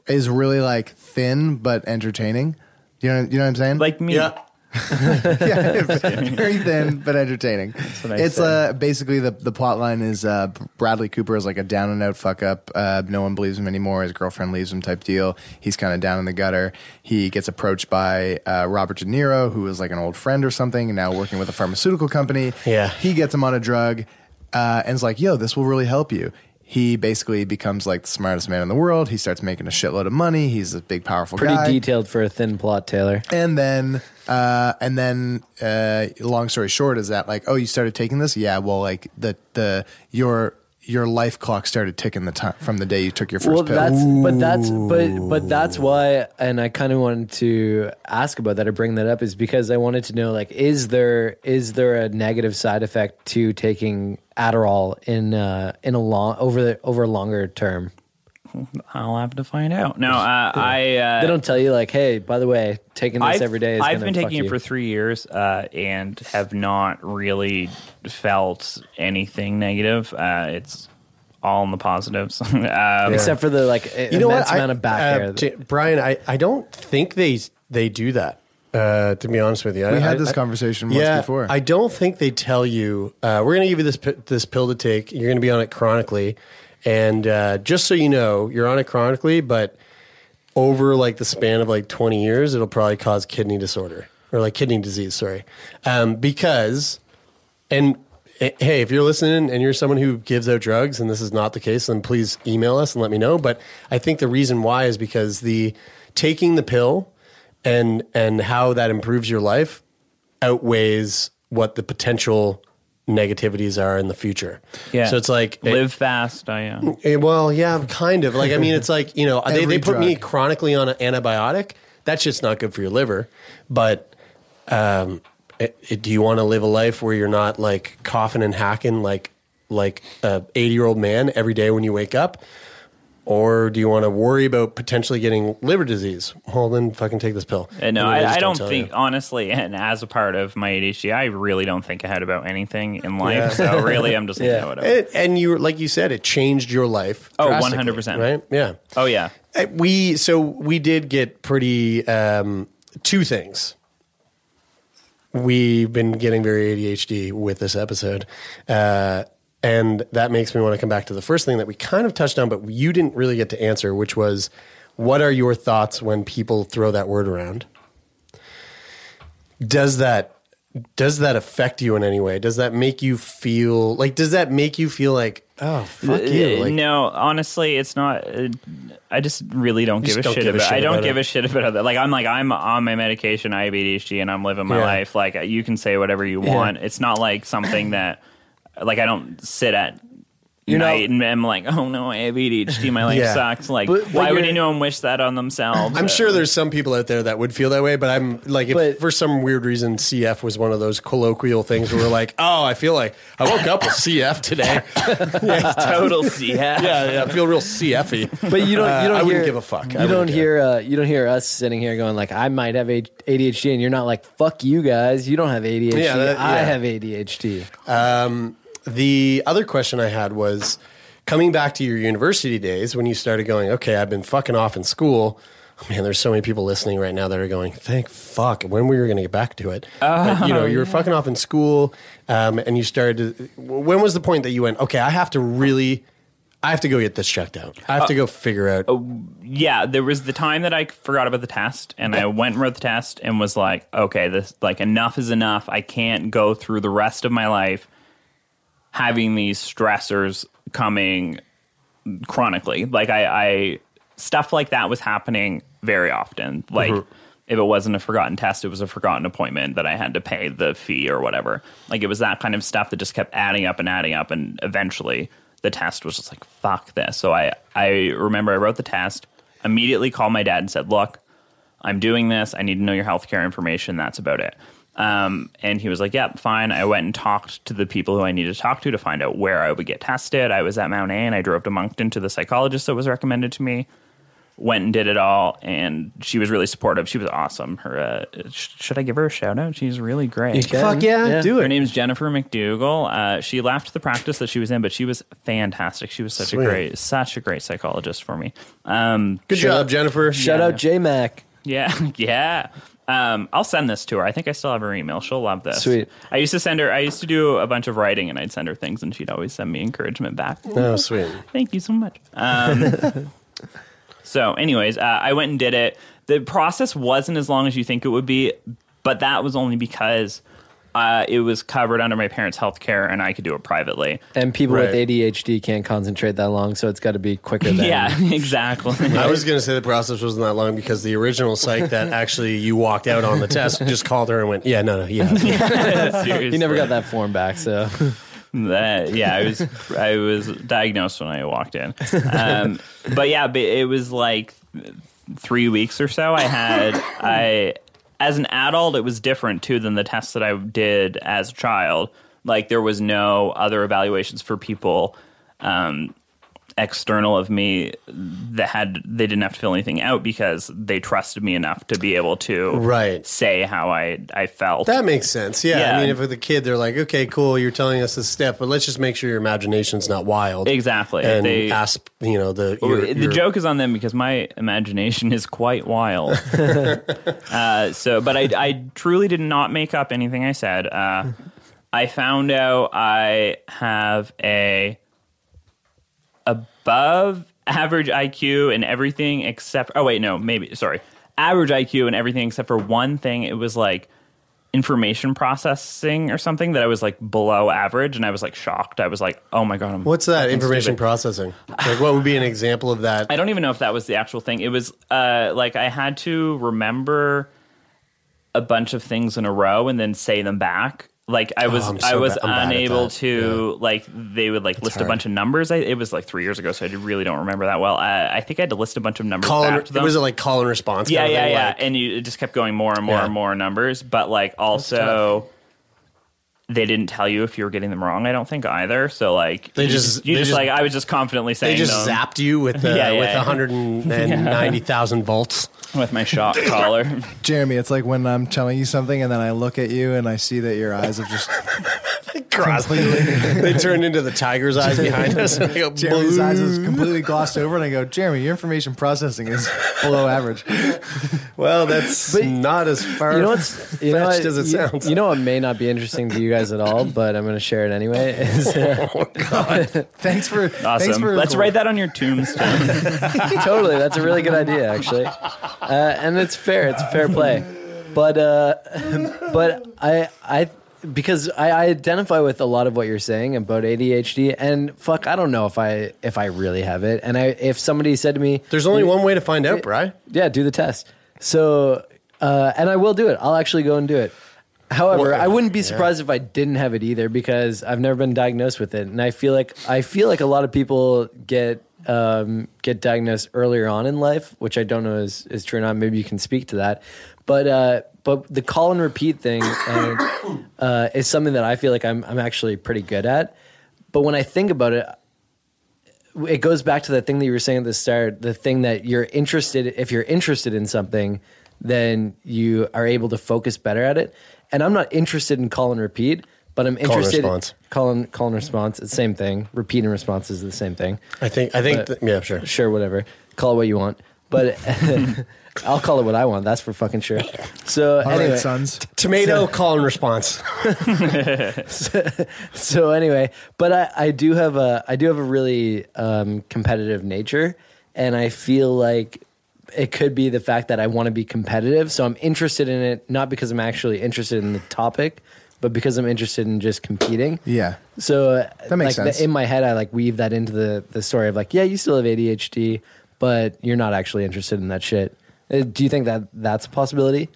is really like thin but entertaining. You know, you know what I'm saying? Like me. Yeah. yeah, very thin but entertaining. it's uh, basically the the plot line is uh, Bradley Cooper is like a down and out fuck up. Uh, no one believes him anymore. His girlfriend leaves him type deal. He's kind of down in the gutter. He gets approached by uh, Robert De Niro, who is like an old friend or something, and now working with a pharmaceutical company. Yeah. he gets him on a drug uh, and is like, "Yo, this will really help you." He basically becomes like the smartest man in the world. He starts making a shitload of money. He's a big, powerful Pretty guy detailed for a thin plot, Taylor. and then uh and then uh long story short is that like oh you started taking this yeah well like the the your your life clock started ticking the time from the day you took your first well, pill that's but that's but but that's why, and I kind of wanted to ask about that or bring that up is because I wanted to know like is there is there a negative side effect to taking Adderall in uh in a long over the over a longer term? I'll have to find out. No, uh, I. Uh, They don't tell you like, hey, by the way, taking this I've, every day is I've gonna been fuck taking you. it for three years uh, and have not really felt anything negative. Uh, it's all in the positives. um, except for the like You know what? immense amount of back uh, hair. t- Brian, I, I don't think they they do that. Uh, to be honest with you, we I, had this I- conversation once yeah, before I don't think they tell you. Uh, we're going to give you this this pill to take. You're going to be on it chronically, and uh, just so you know, you're on it chronically, but over like the span of like 20 years, it'll probably cause kidney disorder or like kidney disease. Sorry, um, because and eh, hey, if you're listening and you're someone who gives out drugs and this is not the case, then please email us and let me know. But I think the reason why is because the taking the pill and and how that improves your life outweighs what the potential negativities are in the future. yeah. So it's like live fast. I am. Eh, well, yeah, kind of. Like, I mean, it's like, you know, they, they put me chronically on an antibiotic. That's just not good for your liver. But um, it, it- do you want to live a life where you're not like coughing and hacking like like a 80 year old man every day when you wake up? Or do you want to worry about potentially getting liver disease? Well, then fucking take this pill. Uh, no, I, I, don't think, you. honestly, and as a part of my ADHD, I really don't think ahead about anything in life. Yeah. So really, I'm just like, Yeah. whatever. It, and you, like you said, it changed your life. Oh, 100%. Right? Yeah. oh yeah, Uh, we so we did get pretty um, two things. We've been getting very ADHD with this episode, uh, and that makes me want to come back to the first thing that we kind of touched on, but you didn't really get to answer, which was, what are your thoughts when people throw that word around? Does that does that affect you in any way? Does that make you feel like? Does that make you feel like, oh fuck you? Like, no, honestly, it's not. Uh, I just really don't give a don't shit give a about. shit I don't about give it. a shit about that. Like I'm like I'm on my medication. I have ADHD, and I'm living my Yeah. life. Like you can say whatever you want. It's not like something that, like I don't sit at. You're not- night and I'm like, oh no, I have ADHD. My life Yeah. sucks. Like, But- but why would anyone wish that on themselves? I'm sure there's some people out there that would feel that way, but I'm like, if But- for some weird reason CF was one of those colloquial things where we're like, oh, I feel like I woke up with CF today. total CF. yeah, yeah, I feel real CFy. But you don't. Uh, You don't I wouldn't hear, give a fuck. You wouldn't don't hear. Uh, you don't hear us sitting here going like, "I might have ADHD," and you're not like, "Fuck you guys, you don't have ADHD. Yeah, that- I have ADHD." Um, the other question I had was coming back to your university days when you started going, okay, I've been fucking off in school. Oh, man, there's so many people listening right now that are going, thank fuck, when we were going to get back to it. But, you know, you were fucking off in school um, and you started to, when was the point that you went, okay, I have to really, I have to go get this checked out. I have to go figure out. yeah, there was the time that I forgot about the test, and I went and wrote the test, and was like, okay, this like enough is enough. I can't go through the rest of my life having these stressors coming chronically. Like I, I stuff like that was happening very often. Like mm-hmm. if it wasn't a forgotten test, it was a forgotten appointment that I had to pay the fee or whatever. Like it was that kind of stuff that just kept adding up and adding up, and eventually the test was just like fuck this. So I, I remember I wrote the test, immediately called my dad and said, look. I'm doing this. I need to know your healthcare information. That's about it. Um, and he was like, "Yep, fine." I went and talked to the people who I needed to talk to to find out where I would get tested. I was at Mount A, and I drove to Moncton to the psychologist that was recommended to me. Went and did it all, and she was really supportive. She was awesome. Her, uh, sh- should I give her a shout out? She's really great. Fuck yeah, do it. Her name's Jennifer McDougall. Uh, she left the practice that she was in, but she was fantastic. She was such Sweet. a great, such a great psychologist for me. Um, Good job, Jennifer. Shout Yeah. out J Mac. yeah, yeah. Um, I'll send this to her. I think I still have her email. She'll love this. Sweet. I used to send her. I used to do a bunch of writing, and I'd send her things, and she'd always send me encouragement back. Oh, sweet. Thank you so much. Um, so, anyways, uh, I went and did it. The process wasn't as long as you think it would be, but that was only because uh, it was covered under my parents' health care, and I could do it privately. And people with ADHD can't concentrate that long, so it's got to be quicker than Yeah, exactly. I was going to say the process wasn't that long because the original psych that actually you walked out on the test just called her and went, yeah, no, no, yeah. You never got that form back, so That, yeah, I was I was diagnosed when I walked in, um, but yeah, but it was like three weeks or so. I had I as an adult, it was different too than the tests that I did as a child. Like there was no other evaluations for people um, external of me that had they didn't have to fill anything out because they trusted me enough to be able to Right. say how I I felt. That makes sense. Yeah. Yeah. I mean, if with a kid, they're like, okay, cool, you're telling us this step, but let's just make sure your imagination's not wild. Exactly. And They- ask, you know, the. Your- the your- joke is on them because my imagination is quite wild. uh, so, but I, I truly did not make up anything I said. Uh, I found out I have a above average IQ and everything except. Oh wait, no, maybe sorry, average IQ and everything except for one thing. It was like information processing or something that I was like below average, and I was like shocked. I was like, oh my god, I'm What's that? Information stupid. processing. Like, what would be an example of that? I don't even know if that was the actual thing. It was uh, like I had to remember a bunch of things in a row and then say them back. Like I was, Oh, so I was ba- I'm bad at unable to like they would like list a bunch of numbers. I, it was like three years ago, so I really don't remember that well. Uh, I think I had to list a bunch of numbers Call and, was it like call and response? yeah, yeah, thing? yeah, Like- and you it just kept going more and more Yeah. and more numbers. But like also. They didn't tell you if you were getting them wrong. I don't think either. So like They just- you they just, just- like I was just confidently saying they just them zapped you with the, Yeah, yeah, with yeah. 190,000 volts. with my shock collar. Jeremie, it's like when I'm telling you something and then I look at you and I see that your eyes have just Cross. they turned into the tiger's eyes behind us. And they go, Jeremie's eyes "Blue." is completely glossed over, and I go, Jeremie, your information processing is below average. Well, that's But- not as far you know what's you know what, as it you, sounds. you know what may not be interesting to you guys at all, but I'm going to share it anyway. Is, Thanks for Thanks Awesome. for Let's write that on your tombstone. totally, that's a really good idea, actually, uh, and it's fair. It's fair play, but uh, but I I because I, I identify with a lot of what you're saying about ADHD, and fuck, I don't know if I if I really have it, and I if somebody said to me, There's only one way to find out, Bry. yeah, do the test. So, uh, and I will do it. I'll actually go and do it. However, Well, I wouldn't be surprised if I didn't have it either because I've never been diagnosed with it, and I feel like I feel like a lot of people get um, get diagnosed earlier on in life, which I don't know is is true or not. Maybe you can speak to that, but uh, but the call and repeat thing uh, uh, is something that I feel like I'm I'm actually pretty good at. But when I think about it, it goes back to that thing that you were saying at the start the thing that you're interested if you're interested in something then you are able to focus better at it and i'm not interested in call and repeat but i'm interested. Call and response. call and call and response it's the same thing repeat and response is the same thing I think, I think, But- th- yeah, sure. sure whatever call it what you want but i'll call it what i want that's for fucking sure so All right, anyway sons. Tomato call and response. so anyway, but I, I do have a I do have a really um, competitive nature, and I feel like it could be the fact that I want to be competitive. So I'm interested in it not because I'm actually interested in the topic, but because I'm interested in just competing. Yeah. So uh, That makes like, sense. in my head, I like weave that into the the story of like, yeah, you still have ADHD, but you're not actually interested in that shit. Uh, Do you think that that's a possibility?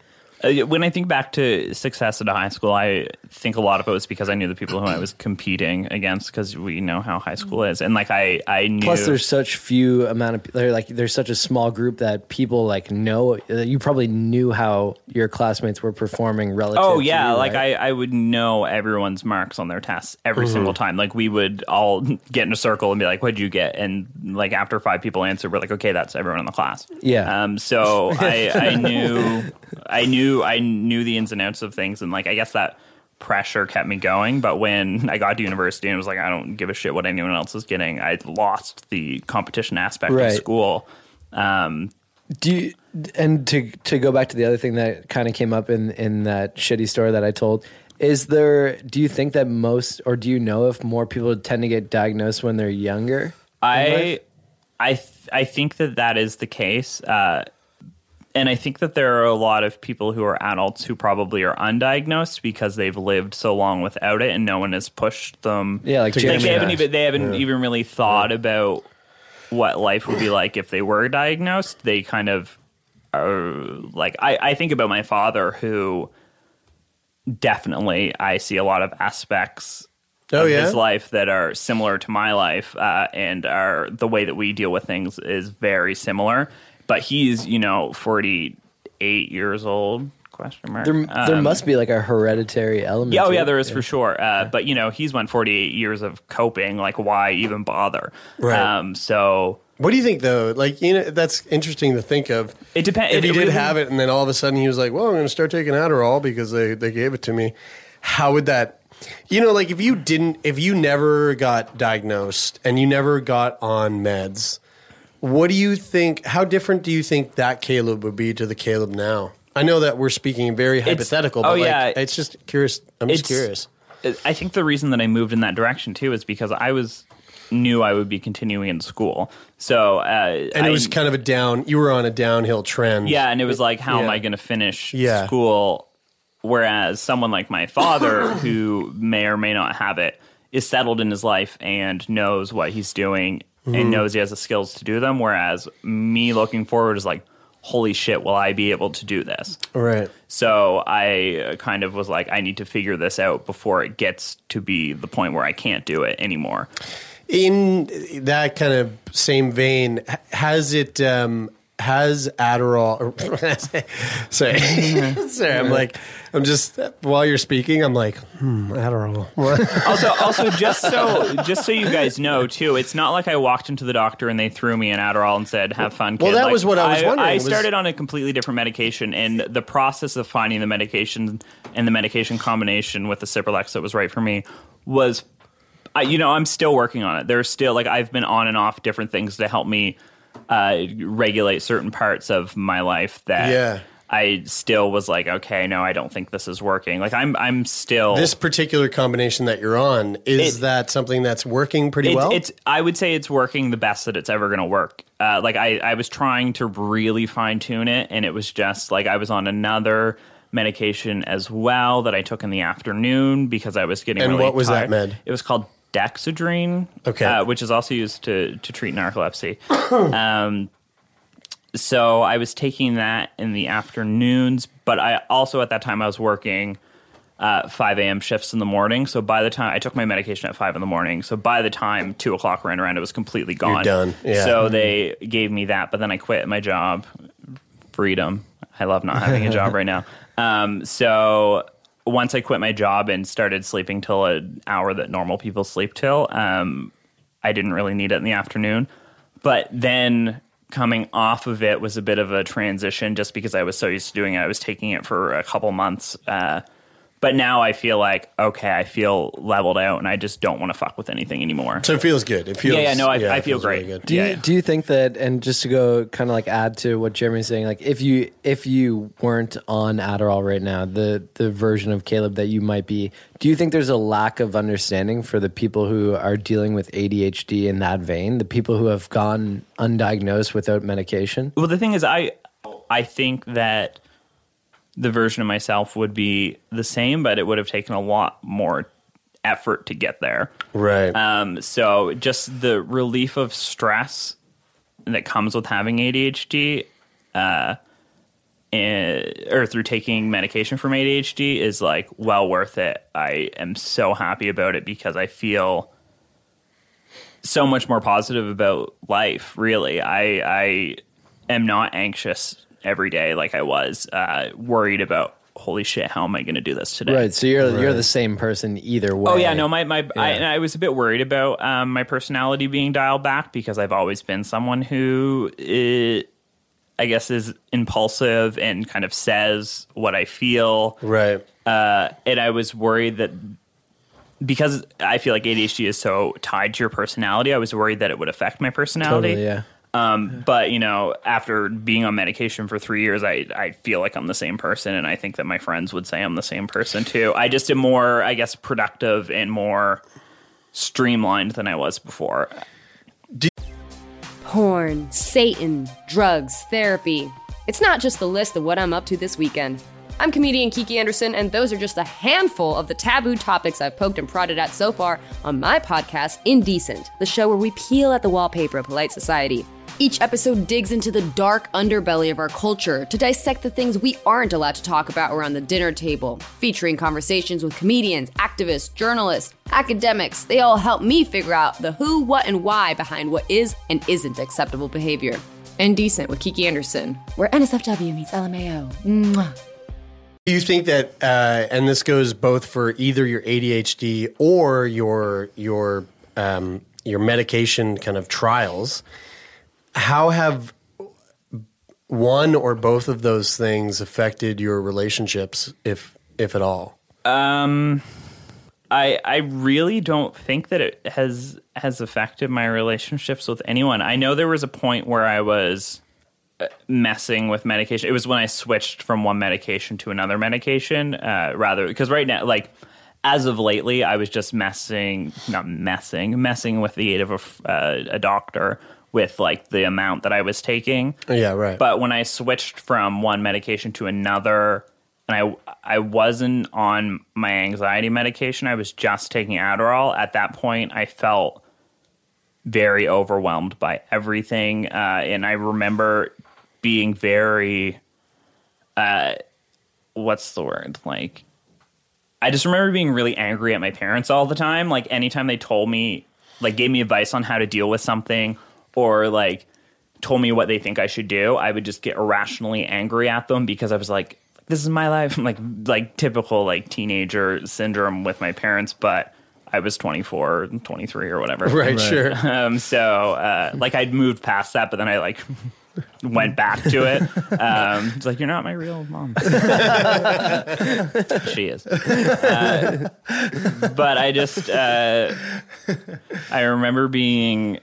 Uh, when I think back to success at a high school, I think a lot of it was because I knew the people who I was competing against because we know how high school is, and like I, I knew. Plus, there's such few amount of they're like there's such a small group that people like know. You probably knew how your classmates were performing relative. Oh yeah, you, like right? I, I would know everyone's marks on their tests every Mhm. single time. Like we would all get in a circle and be like, "What'd you get?" And like after five people answer, we're like, "Okay, that's everyone in the class." Yeah. Um. So I, I knew, I knew, I knew the ins and outs of things, and like I guess that pressure kept me going. But when I got to university and it was like, I don't give a shit what anyone else is getting, I lost the competition aspect Right. of school. Um. Do you, and to to go back to the other thing that kind of came up in in that shitty story that I told, is there? Do you think that most, or do you know if more people tend to get diagnosed when they're younger? I? I th- I think that that is the case, uh, and I think that there are a lot of people who are adults who probably are undiagnosed because they've lived so long without it, and no one has pushed them. Yeah, like they haven't even they haven't Yeah. even really thought about what life would be like if they were diagnosed. They kind of are like I, I think about my father who definitely I see a lot of aspects Oh, of yeah? his life that are similar to my life, uh, and are the way that we deal with things is very similar. But he's you know forty eight years old. Question mark. There, there Um, must be like a hereditary element. yeah, oh yeah, it. there is for sure. Uh, But you know, he's went 48 years of coping. Like, why even bother? Right. Um, so What do you think though? Like you know, that's interesting to think of. It depends. If he it did really- have it, and then all of a sudden he was like, "Well, I'm going to start taking Adderall because they they gave it to me." How would that? You know, like if you didn't, if you never got diagnosed and you never got on meds, what do you think? How different do you think that Caleb would be to the Caleb now? I know that we're speaking very hypothetical, oh, but like, yeah. it's just curious. I'm just curious. I think the reason that I moved in that direction too is because I was knew I would be continuing in school. So, uh, And it was kind of a down. You were on a downhill trend. Yeah, and it was like, how am I going to finish Yeah. school? Whereas someone like my father, who may or may not have it, is settled in his life and knows what he's doing Mhm. and knows he has the skills to do them. Whereas me looking forward is like, holy shit, will I be able to do this? Right. So I kind of was like, I need to figure this out before it gets to be the point where I can't do it anymore. In that kind of same vein, has it um, has Adderall? sorry, sorry. I'm like, I'm just while you're speaking, I'm like, hmm, Adderall. also, also, just so just so you guys know too, it's not like I walked into the doctor and they threw me an Adderall and said, "Have fun." Kid. Well, that Like, was what I was wondering. I Was- started on a completely different medication, and the process of finding the medication and the medication combination with the Cipralex that was right for me was, I, you know, I'm still working on it. There's still like I've been on and off different things to help me uh, regulate certain parts of my life that. Yeah. I still was like, okay, no, I don't think this is working. Like, I'm, I'm still This particular combination that you're on is It- that something that's working pretty it's, well? It's I would say it's working the best that it's ever going to work. Uh, like I, I was trying to really fine tune it, and it was just like I was on another medication as well that I took in the afternoon because I was getting. And really what was that med? It was called Dexedrine. Okay. uh, which is also used to to treat narcolepsy. um, so I was taking that in the afternoons, but I also at that time I was working uh, 5 a.m. shifts in the morning. So by the time I took my medication at 5 in the morning, so by the time 2 o'clock ran around, it was completely gone. done, yeah. So they gave me that, but then I quit my job. Freedom. I love not having a job right now. Um, so once I quit my job and started sleeping till an hour that normal people sleep till, um, I didn't really need it in the afternoon. But then coming off of it was a bit of a transition just because I was so used to doing it. I was taking it for a couple months. Uh, but now I feel like, okay, I feel leveled out and I just don't want to fuck with anything anymore. so it feels good. It feels yeah, yeah, no, I, yeah, I feel feels really great. good. Do you, yeah, yeah. do you think that and just to go kind of like add to what Jeremie's saying, like if you if you weren't on Adderall right now, the the version of Caleb that you might be, do you think there's a lack of understanding for the people who are dealing with ADHD in that vein, the people who have gone undiagnosed without medication? Well, the thing is, I I think that the version of myself would be the same, but it would have taken a lot more effort to get there. Right. Um, so just the relief of stress that comes with having ADHD, uh, in, or through taking medication from ADHD is like well worth it. I am so happy about it because I feel so much more positive about life. Really, I I am not anxious every day like I was uh, worried about. Holy shit! How am I going to do this today? Right. So you're you're the same person either way. Oh yeah, no, my my I, Yeah. and I was a bit worried about um, my personality being dialed back because I've always been someone who I guess is impulsive and kind of says what I feel. Right. Uh, and I was worried that because I feel like ADHD is so tied to your personality, I was worried that it would affect my personality. Totally, yeah. Um, but you know, after being on medication for three years, I, I feel like I'm the same person, and I think that my friends would say I'm the same person too. I just am more, I guess, productive and more streamlined than I was before. Porn, Satan, drugs, therapy. It's not just the list of what I'm up to this weekend. I'm comedian Kiki Anderson, and those are just a handful of the taboo topics I've poked and prodded at so far on my podcast, Indecent, the show where we peel at the wallpaper of polite society. Each episode digs into the dark underbelly of our culture to dissect the things we aren't allowed to talk about around the dinner table, featuring conversations with comedians, activists, journalists, academics. They all help me figure out the who, what, and why behind what is and isn't acceptable behavior. Indecent with Kiki Anderson, where NSFW meets LMAO. Mwah. Do you think that, uh, and this goes both for either your ADHD or your your um, your medication kind of trials? How have one or both of those things affected your relationships, if if at all? Um, I I really don't think that it has has affected my relationships with anyone. I know there was a point where I was uh, messing with medication. It was when I switched from one medication to another medication, uh, rather because right now, like as of lately, I was just messing, not messing, messing with the aid of a, uh, a doctor with like the amount that I was taking. Yeah, right. But when I switched from one medication to another, and I I wasn't on my anxiety medication, I was just taking Adderall. At that point, I felt very overwhelmed by everything, uh, and I remember being very, uh, what's the word like. I just remember being really angry at my parents all the time. Like anytime they told me, like gave me advice on how to deal with something, or like told me what they think I should do, I would just get irrationally angry at them because I was like, "This is my life." like like typical like teenager syndrome with my parents, but I was 24, 23 or whatever. Right, Right. sure. Um, so uh, like I'd moved past that, but then I like went back to it. Um, it's like you're not my real mom. she is. Uh, but I just uh, I remember being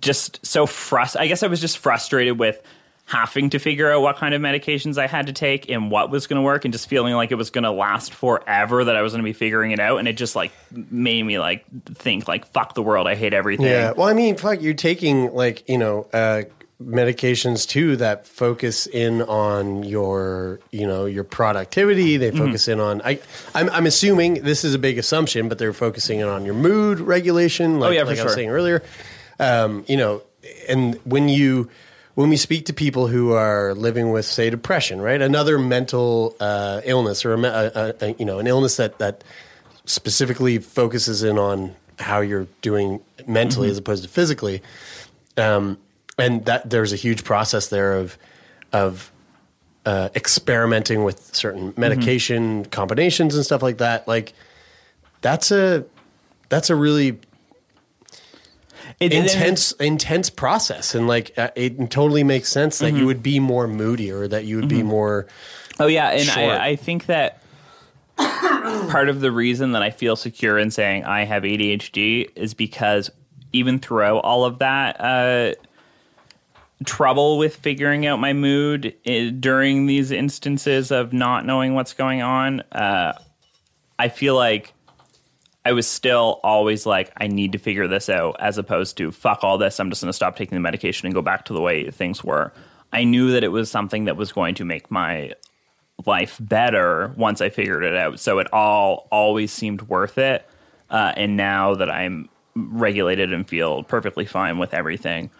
just so frustrated. I guess I was just frustrated with having to figure out what kind of medications I had to take and what was going to work, and just feeling like it was going to last forever. That I was going to be figuring it out, and it just like made me like think like fuck the world. I hate everything. Yeah. Well, I mean, fuck, you're taking like you know uh, medications too that focus in on your you know your productivity. They Mhm. focus in on. I I'm, I'm assuming this is a big assumption, but they're focusing in on your mood regulation. Like, Oh, yeah, for like I was sure. saying earlier. Um, you know, and when you when we speak to people who are living with say depression, right, another mental uh, illness or a, a, a, you know an illness that that specifically focuses in on how you're doing mentally Mhm. as opposed to physically. Um, and that there's a huge process there of of uh, experimenting with certain medication combinations and stuff like that. Like that's a that's a really It- it- intense intense process, and like uh, it totally makes sense that Mhm. you would be more moody or that you would be Mhm. more. Oh yeah, and. I, I think that part of the reason that I feel secure in saying I have ADHD is because even throughout all of that uh, trouble with figuring out my mood i during these instances of not knowing what's going on, uh, I feel like I was still always like, I need to figure this out, as opposed to fuck all this. I'm just going to stop taking the medication and go back to the way things were. I knew that it was something that was going to make my life better once I figured it out. So it all always seemed worth it. Uh, and now that I'm regulated and feel perfectly fine with everything,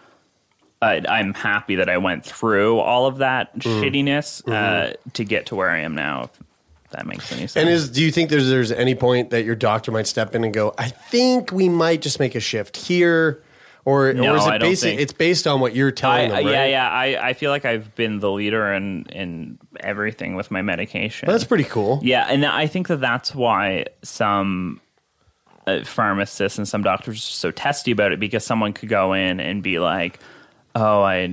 I, I'm happy that I went through all of that Mm. shittiness uh, Mhm. to get to where I am now. That makes any sense. And is do you think there's there's any point that your doctor might step in and go, I think we might just make a shift here, or No, or is it think- It's based on what you're telling I, them, right? Yeah, yeah. I, I feel like I've been the leader in in everything with my medication. That's pretty cool. Yeah, and I think that that's why some uh, pharmacists and some doctors are so testy about it because someone could go in and be like, "Oh, I,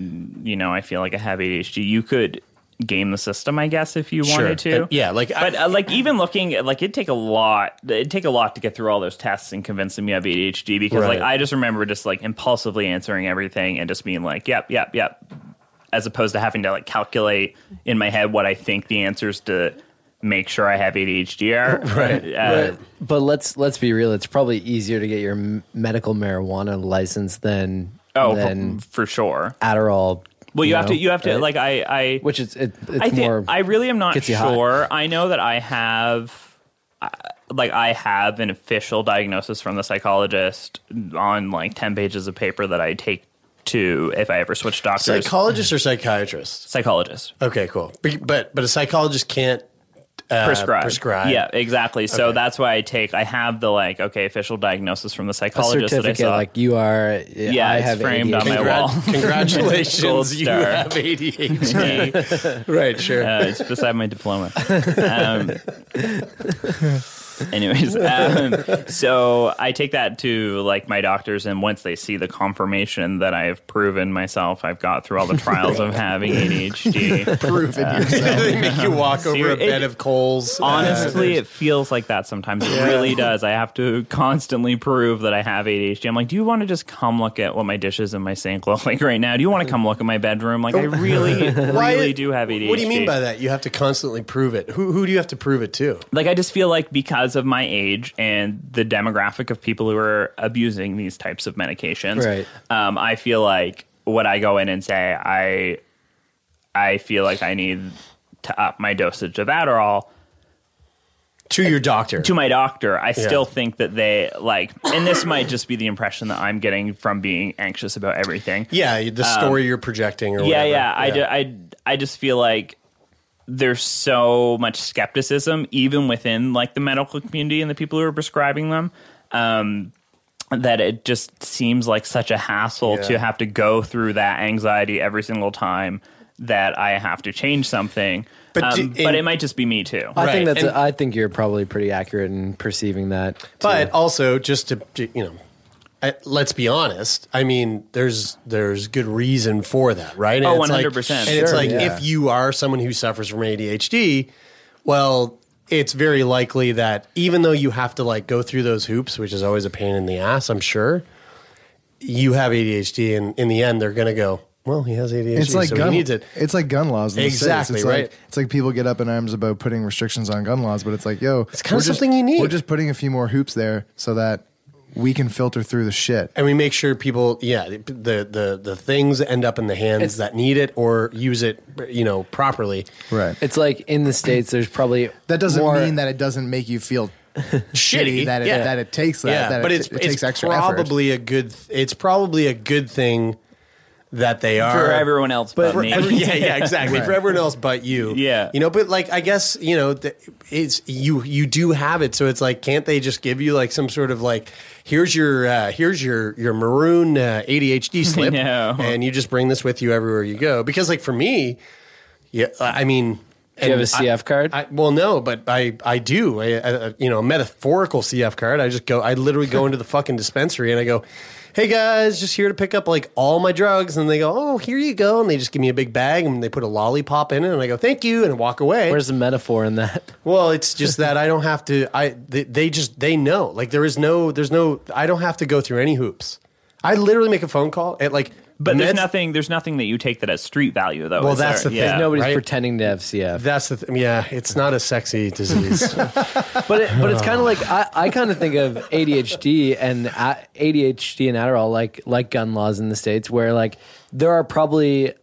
you know, I feel like I have ADHD." You could game the system, I guess, if you Sure. wanted to. But, yeah, like, but uh, like even looking like it'd take a lot. It'd take a lot to get through all those tests and convince them you have ADHD because Right. like I just remember just like impulsively answering everything and just being like, "Yep, yep, yep," as opposed to having to like calculate in my head what I think the answers to make sure I have ADHD are. right, Uh, right. But let's let's be real. It's probably easier to get your medical marijuana license than Oh, than for sure. Adderall. Well, you, have know, to. You have to. right? Like I. I which is it, it's I think more. I really am not gets you high. sure. I know that I have. uh, Like I have an official diagnosis from the psychologist on like ten pages of paper that I take to if I ever switch doctors. Psychologist or psychiatrist? Psychologist. Okay, cool. But but, but a psychologist can't uh, prescribe. Prescribe. Yeah, exactly. So Okay. that's why I take. I have the like okay official diagnosis from the a psychologist that I certificate like you are. Yeah, I it's have framed on ADHD. my wall. Congratulations, you have ADHD. right, sure. Uh, it's beside my diploma. Um, anyways, um, so I take that to like my doctors, and once they see the confirmation that I've proven myself, I've got through all the trials of having ADHD. Proven Uh, yourself. they make you walk over a Ser- bed it- of coals. Honestly, Uh, it feels like that sometimes. It Yeah. really does. I have to constantly prove that I have ADHD. I'm like, do you want to just come look at what my dishes in my sink look like right now? Do you want to come look at my bedroom? Like, I really, Why- really do have ADHD. What do you mean by that? You have to constantly prove it. Who who do you have to prove it to? like I just feel like because of my age and the demographic of people who are abusing these types of medications, Right. um, I feel like when I go in and say I, I feel like I need to up my dosage of Adderall To your doctor. to my doctor, I Yeah. still think that they like, and this might just be the impression that I'm getting from being anxious about everything. Yeah, the Um, story you're projecting or yeah, whatever. yeah. I, ju- I, I just feel like there's so much skepticism, even within like the medical community and the people who are prescribing them, um, that it just seems like such a hassle Yeah. to have to go through that anxiety every single time that I have to change something. But But, do- um, but it might just be me too. I think that's. and- a, I think you're probably pretty accurate in perceiving that. too. But also, just to to, you know, I, let's be honest. I mean, there's there's good reason for that, right? And Oh, it's like- 100%. And it's Sure, like yeah. if you are someone who suffers from ADHD, well, it's very likely that even though you have to like go through those hoops, which is always a pain in the ass, I'm sure, you have ADHD, and in the end, they're going to go, well, he has ADHD, It's like so gun. he needs it. It's like gun laws. In the Exactly, It's right. Like, it's like people get up in arms about putting restrictions on gun laws, but it's like, yo, it's kinda something you need. We're just putting a few more hoops there so that we can filter through the shit. and we make sure people yeah the the the things end up in the hands It's- that need it or use it you know properly Right. it's like in the states, there's probably That doesn't more, mean that it doesn't make you feel shitty that it, yeah. that it takes that. yeah that but it, it's it it's takes extra effort. probably a good it's probably a good thing that they are for everyone else but, for me. every- yeah, yeah, exactly. For everyone else but you. Yeah. You know, but like I guess, you know, it's you you do have it. So it's like can't they just give you like some sort of like here's your uh here's your your maroon uh, ADHD slip know. and you just bring this with you everywhere you go. Because like for me, yeah, I mean Do you have a and CF card? I, well, no, but I I do. I, I, you know, a metaphorical CF card. I just go. I literally go into the fucking dispensary and I go, "Hey guys, just here to pick up like all my drugs." And they go, "Oh, here you go." And they just give me a big bag and they put a lollipop in it and I go, "Thank you," and walk away. Where's the metaphor in that? well, it's just that I don't have to. I they, they just they know. Like there is no. There's no. I don't have to go through any hoops. I literally make a phone call at like. But there's nothing. There's nothing that you take that has street value, though. Well, is that's there? the thing. Yeah. Nobody's right? pretending to have CF. That's the th- yeah. It's not a sexy disease. But it, but it's kind of like I, I kind of think of ADHD and ADHD and Adderall like like gun laws in the states where like there are probably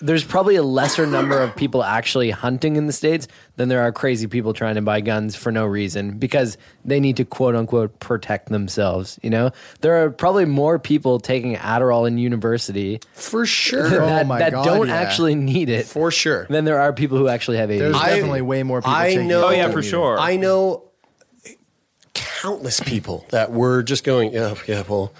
there's probably a lesser number of people actually hunting in the states than there are crazy people trying to buy guns for no reason because they need to quote unquote protect themselves. You know, there are probably more people taking Adderall in university for sure oh that, Oh my that God, don't yeah. actually need it for sure. than there are people who actually have a There's ADHD. definitely way more people I taking know. Oh, yeah, for sure. I know countless people that were just going, yeah, yeah. Well,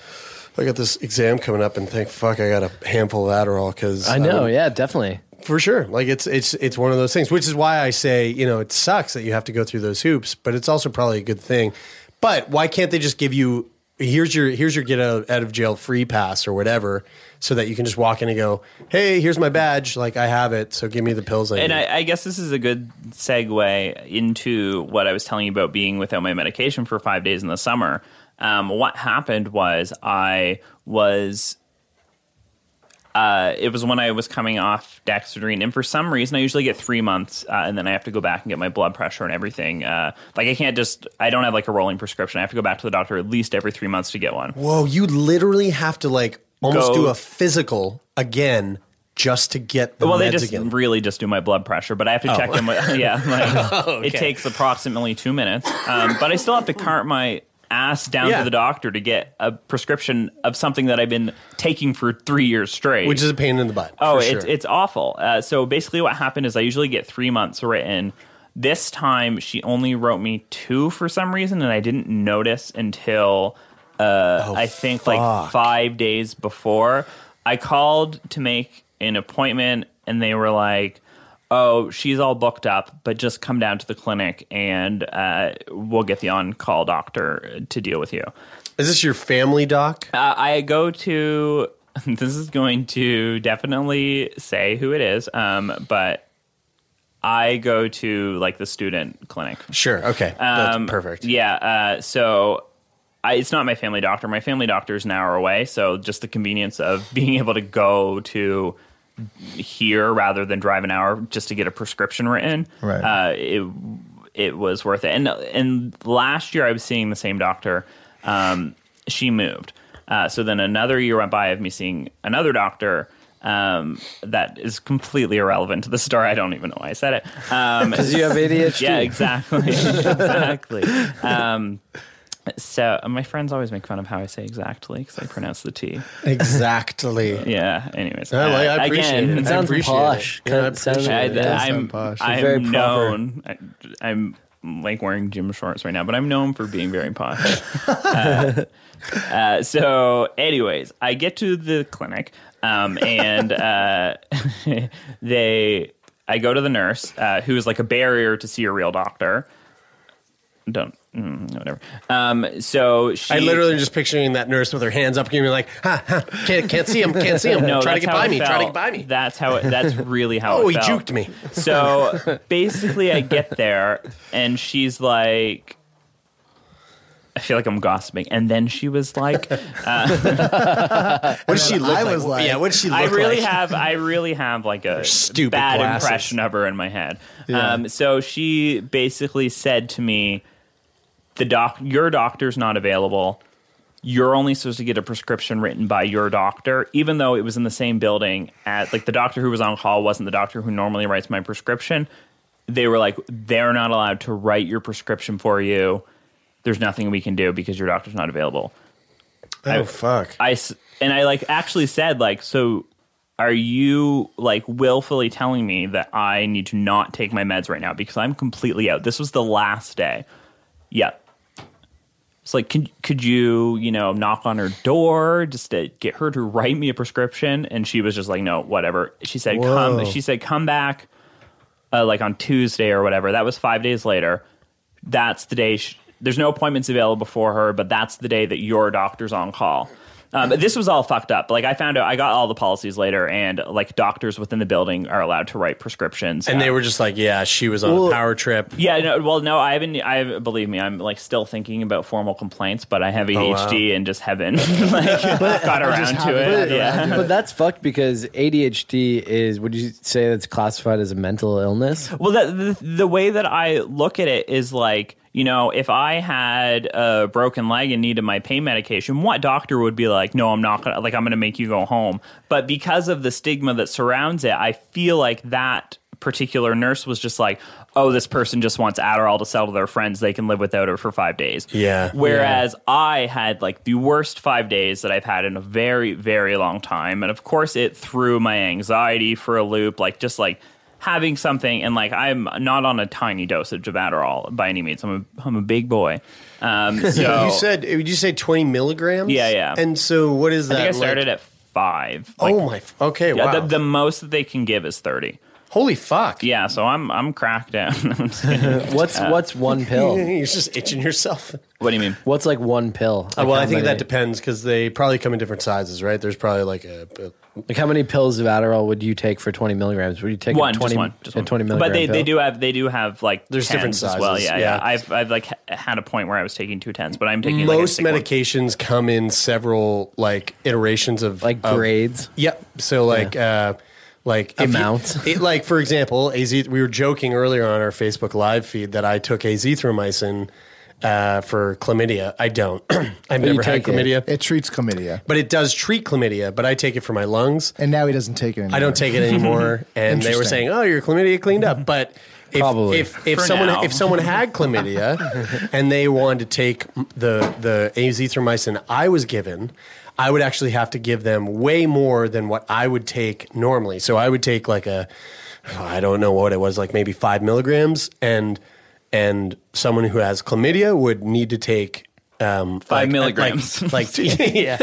I got this exam coming up, and think, fuck, I got a handful of Adderall because I know, yeah, definitely. for sure. Like it's it's it's one of those things, which is why I say, you know, it sucks that you have to go through those hoops, but it's also probably a good thing. But why can't they just give you here's your here's your get out, out of jail free pass or whatever, so that you can just walk in and go, hey, here's my badge, like I have it, so give me the pills I And need. I, I guess this is a good segue into what I was telling you about being without my medication for five days in the summer. Um, what happened was I was. Uh, it was when I was coming off Dexedrine, and for some reason, I usually get three months, uh, and then I have to go back and get my blood pressure and everything. Uh, like I can't just, I don't have like a rolling prescription. I have to go back to the doctor at least every three months to get one. Whoa, you literally have to like almost Go- do a physical again just to get the well, they meds just again. really just do my blood pressure, but I have to Oh. check them. With, yeah, like, Oh, it takes approximately two minutes, um, but I still have to cart my ass down Yeah. to the doctor to get a prescription of something that I've been taking for three years straight. which is a pain in the butt. Oh, it's sure. it's awful. Uh, so basically, what happened is I usually get three months written. This time, she only wrote me two for some reason, and I didn't notice until uh, I think like Oh, five days before. I called to make an appointment, and they were like, "Oh, she's all booked up, but just come down to the clinic, and uh, we'll get the on-call doctor to deal with you." Is this your family doc? Uh, I go to. This is going to definitely say who it is, um, but I go to like the student clinic. Sure. Okay. That's Um, perfect. Yeah. Uh, so I, it's not my family doctor. My family doctor is an hour away. So just the convenience of being able to go to here rather than drive an hour just to get a prescription written. Right. Uh, it it was worth it. And and last year I was seeing the same doctor. Um, she moved. Uh, so then another year went by of me seeing another doctor. Um, that is completely irrelevant to the story. I don't even know why I said it. Um, Because you have ADHD. yeah, exactly, exactly. So my friends always make fun of how I say exactly because I pronounce the T. Exactly. Yeah. Anyways, I like- I uh, appreciate again, it. It sounds appreciate posh. it. Yeah, I Kind of sounds- appreciate I, it. yeah. I'm, posh. I'm Very proper. known. I, I'm like wearing gym shorts right now, but I'm known for being very posh. uh, uh, so, anyways, I get to the clinic, um, and uh, they, I go to the nurse, uh, who is like a barrier to see a real doctor. Don't mm, whatever. Um, so she, I literally am just picturing that nurse with her hands up, giving me like, ha, ha, can't, can't see him, can't see him. No, try to get by it me, try to get by me. That's how. It, that's really how. Oh, it he felt. juked me. So basically, I get there and she's like, I feel like I'm gossiping. And then she was like, What does she look I like? was like- yeah, what does she look like?" I really like? have, I really have like a stupid bad glasses. impression of her in my head. Yeah. Um, so she basically said to me, "The doc, your doctor's not available." You're only supposed to get a prescription written by your doctor, even though it was in the same building. At like the doctor who was on call wasn't the doctor who normally writes my prescription. They were like, they're not allowed to write your prescription for you. There's nothing we can do because your doctor's not available. Oh, fuck. I and I like actually said like, so are you like willfully telling me that I need to not take my meds right now because I'm completely out? This was the last day. Yeah. It's like, could could you you know knock on her door just to get her to write me a prescription? And she was just like, no, whatever. She said, Whoa. come. She said, come back, uh, like on Tuesday or whatever. That was five days later. That's the day. Sh- there's no appointments available for her, but that's the day that your doctor's on call. Um, this was all fucked up. Like I found out, I got all the policies later, and like doctors within the building are allowed to write prescriptions. And they Uh, were just like, yeah, she was on Well- a power trip. yeah, no, well, no, I haven't. I believe me, I'm like still thinking about formal complaints, but I have ADHD and just haven't like got around to it. Yeah. But that's fucked because ADHD is. Would you say that's classified as a mental illness? Well, the, the the way that I look at it is like you know, if I had a broken leg and needed my pain medication, what doctor would be like, no, I'm not gonna, like, I'm gonna make you go home. But because of the stigma that surrounds it, I feel like that particular nurse was just like, oh, this person just wants Adderall to sell to their friends. They can live without it for five days. Yeah. Whereas I had like the worst five days that I've had in a very, very long time. And of course, it threw my anxiety for a loop, like just like having something. And like, I'm not on a tiny dosage of Adderall by any means. I'm a, I'm a big boy. Um, so you said, would you say 20 milligrams? Yeah, yeah. And so what is I that? think I started like? at five. Oh my, okay, Yeah, wow. the, the most that they can give is 30. Holy fuck. Yeah, so I'm I'm cracked down. I'm just kidding. What's Uh, what's one pill? You're just itching yourself. What do you mean? What's like one pill? Uh, well, I think many- that depends because they probably come in different sizes, right? There's probably like a, a Like how many pills of Adderall would you take for 20 milligrams? Would you take one, 20, just one, just a one. 20 milligram But they, pill? they do have they do have like There's different 10s as well. sizes, Yeah, yeah. yeah. I've I've like had a point where I was taking two tens, but I'm taking like, a most one. medications come in several like iterations of Like of- grades? Yep. So like uh like if you- Amounts? it, like for example, AZ. We were joking earlier on our Facebook live feed that I took azithromycin uh, for chlamydia. I don't. I've you never had take it. chlamydia, It treats chlamydia, but it does treat chlamydia. But I take it for my lungs. and now he doesn't take it anymore. I don't take it anymore. and they were saying, "Oh, your chlamydia cleaned up." But if Probably. if, if For someone now. if someone had chlamydia and they wanted to take the the azithromycin I was given, I would actually have to give them way more than what I would take normally. So I would take like a I don't know what it was, like maybe five milligrams, and and someone who has chlamydia would need to take. Um, Five like- milligrams. like, like yeah,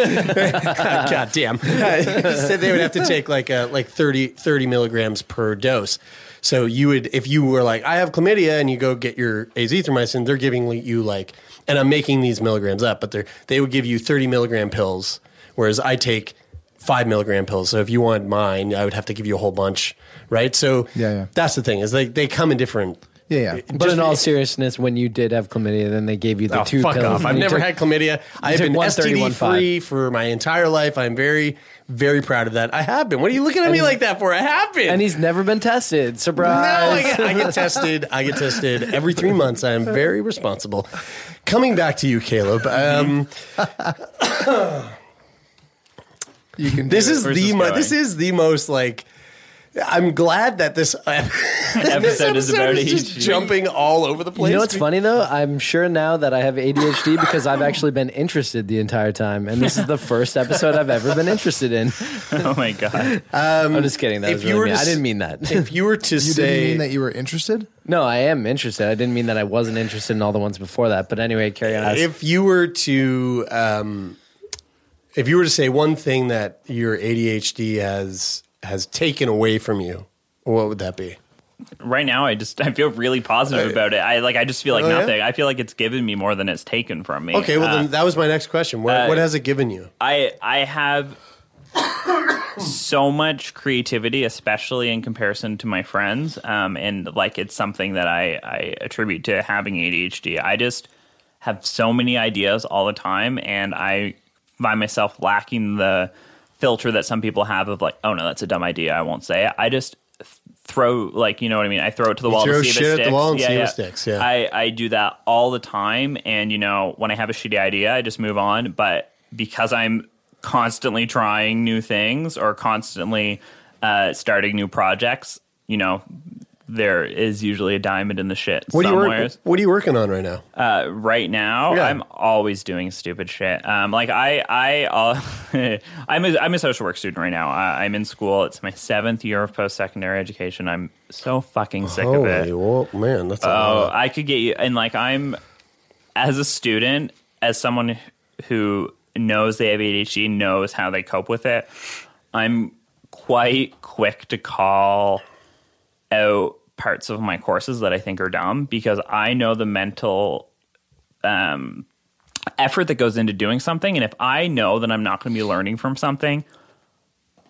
god damn. so they would have to take like a, like 30, 30 milligrams per dose. So you would, if you were like, I have chlamydia, and you go get your azithromycin, they're giving you like, and I'm making these milligrams up, but they're they would give you thirty milligram pills, whereas I take five milligram pills. So if you want mine, I would have to give you a whole bunch, right? So Yeah, yeah. that's the thing is they they come in different. Yeah, yeah. But in all seriousness, when you did have chlamydia, then they gave you the Oh, two fuck pills. off! I've never took- had chlamydia. I've been STD free for my entire life. I'm very, very proud of that. I have been. What are you looking at me like that for? I have been. And he's never been tested. no, Surprise! I get, I get tested. I get tested every three months. I am very responsible. Coming back to you, Caleb. Um, You can. this do it. is Where's the this mo- this is the most like. I'm glad that this, this Episode is about just ADHD. jumping all over the place. You know what's funny though? I'm sure now that I have ADHD because I've actually been interested the entire time, and this is the first episode I've ever been interested in. Oh my god. I'm just kidding. That if was you really were mean. to I s- didn't mean that. If you were to You say didn't mean that you were interested. no, I am interested. I didn't mean that I wasn't interested in all the ones before that. But anyway, carry on. if you were to um, if you were to say one thing that your ADHD has has taken away from you, what would that be? Right now, I just I feel really positive about it. I like I just feel like Oh, yeah? nothing. I feel like it's given me more than it's taken from me. Okay, well Uh, then that was my next question. What, uh, what has it given you? I I have so much creativity, especially in comparison to my friends, um, and like it's something that I I attribute to having ADHD. I just have so many ideas all the time, and I find myself lacking the filter that some people have of like, oh no, that's a dumb idea. I won't say it. I just throw like you know what I mean. I throw it to the You wall throw to see if shit it at the wall and yeah, see yeah. sticks, yeah. I I do that all the time, and you know when I have a shitty idea, I just move on. But because I'm constantly trying new things or constantly uh, starting new projects, you know, there is usually a diamond in the shit What are you work, What are you working on right now? Uh, right now, Yeah. I'm always doing stupid shit. Um, like I, I, uh, I'm a, I'm a social work student right now. I, I'm in school. It's my seventh year of post secondary education. I'm so fucking sick of it. Well, man, that's Oh. I could get you. And like, I'm as a student, as someone who knows they have ADHD, knows how they cope with it. I'm quite quick to call out parts of my courses that I think are dumb because I know the mental um, effort that goes into doing something. And if I know that I'm not going to be learning from something,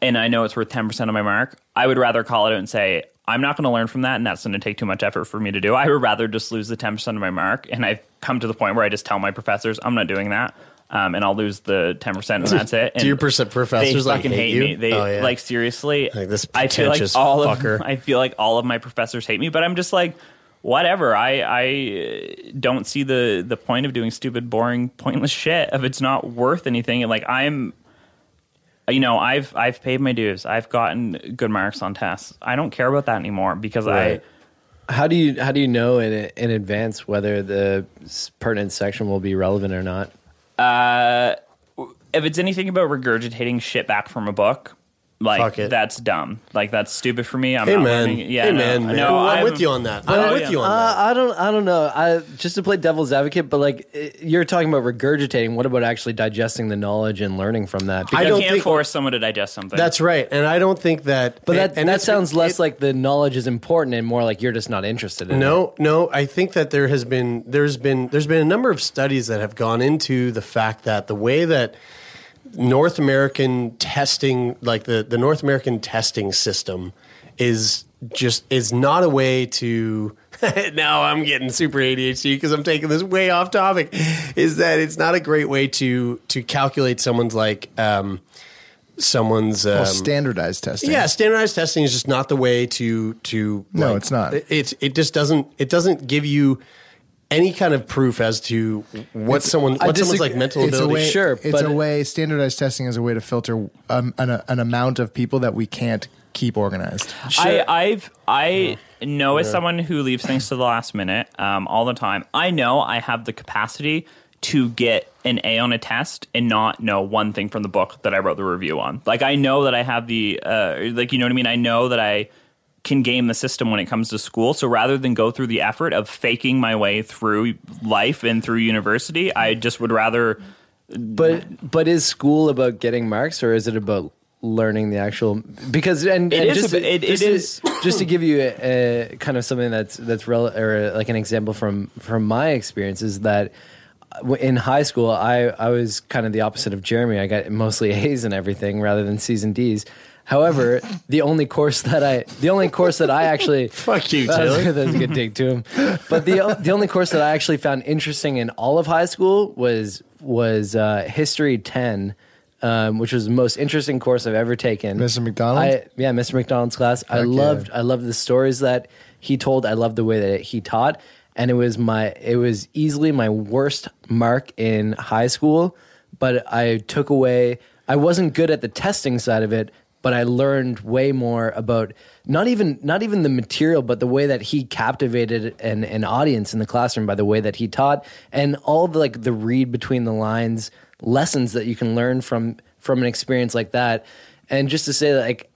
and I know it's worth 10% of my mark, I would rather call it out and say, I'm not going to learn from that, and that's going to take too much effort for me to do. I would rather just lose the 10% of my mark. And I've come to the point where I just tell my professors, I'm not doing that. Um, and I'll lose the 10% and that's it. Do And your perce- professors, they like, fucking hate hate, you? me. They Oh, yeah. like seriously. Like, this I feel like all fucker. of I feel like all of my professors hate me, but I'm just like, whatever. I I uh, don't see the the point of doing stupid, boring, pointless shit if it's not worth anything. And like I'm, you know, I've I've paid my dues. I've gotten good marks on tests. I don't care about that anymore because Right. How do you how do you know in in advance whether the pertinent section will be relevant or not? Uh if it's anything about regurgitating shit back from a book. Like Fuck it. that's dumb. Like that's stupid for me. I'm Hey not man, learning. Yeah, hey no, man, man. no, I'm, I'm with you on that. Oh, I'm with you on Uh, that. I don't I don't know. I just to play devil's advocate, but like you're talking about regurgitating. What about actually digesting the knowledge and learning from that? I, I don't can't think- force someone to digest something. That's right, and I don't think that. but that and that it's- sounds less it- like the knowledge is important and more like you're just not interested in it. No, no. I think that there has been there's been there's been a number of studies that have gone into the fact that the way that North American testing, like the the North American testing system, is just is not a way to. now I'm getting super ADHD because I'm taking this way off topic. Is that it's not a great way to to calculate someone's like um, someone's um, well, standardized testing. yeah, standardized testing is just not the way to to. No, like, it's not. It, it it just doesn't it doesn't give you any kind of proof as to what someone what someone's like mental it's a ability. way, Sure, it's but- a way. Standardized testing is a way to filter um, an, an amount of people that we can't keep organized. I, I've I know as someone who leaves things to the last minute um, all the time. I know I have the capacity to get an A on a test and not know one thing from the book that I wrote the review on. Like I know that I have the uh, like you know what I mean. I know that I can game the system when it comes to school. So rather than go through the effort of faking my way through life and through university, I just would rather But but is school about getting marks or is it about learning the actual because and, It and is just, a it- just it to- just to give you a, a kind of something that's that's rel- or like an example from from my experience is that in high school I I was kind of the opposite of Jeremie. I got mostly A's and everything rather than C's and D's however the only course that I the only course that I actually Fuck you, that was, Taylor. that was a good dig to him. But the the only course that I actually found interesting in all of high school was was uh, history ten, um, which was the most interesting course I've ever taken. Mr. McDonald? I, yeah, Mr. McDonald's class. I yeah. loved I loved the stories that he told. I loved the way that he taught, and it was my it was easily my worst mark in high school. But I took away. I wasn't good at the testing side of it, but I learned way more about not even not even the material, but the way that he captivated an, an audience in the classroom by the way that he taught, and all the like the read between the lines lessons that you can learn from from an experience like that. And just to say that, like,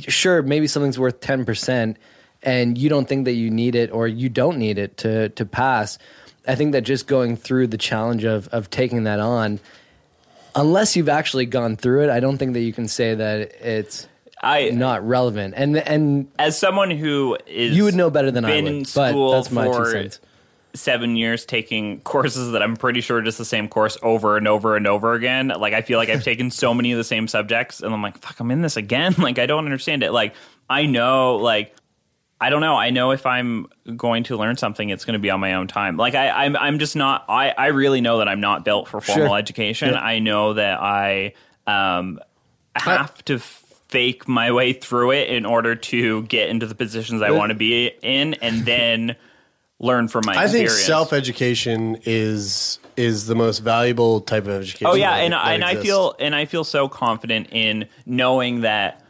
sure, maybe something's worth ten percent, and you don't think that you need it or you don't need it to to pass. I think that just going through the challenge of of taking that on unless you've actually gone through it, I don't think that you can say that it's I not relevant. And and as someone who is You would know better than I would, in but that's my two for cents. seven years taking courses that I'm pretty sure are just the same course over and over and over again. Like I feel like I've taken so many of the same subjects, and I'm like, fuck, I'm in this again. Like I don't understand it. Like I know, like I don't know. I know if I'm going to learn something, it's going to be on my own time. Like I, I'm, I'm just not. I, I really know that I'm not built for formal Sure. education. Yeah. I know that I um, have to fake my way through it in order to get into the positions I want to be in, and then learn from my I think self education is is the most valuable type of education. Oh yeah, that- and that and I feel and I feel so confident in knowing that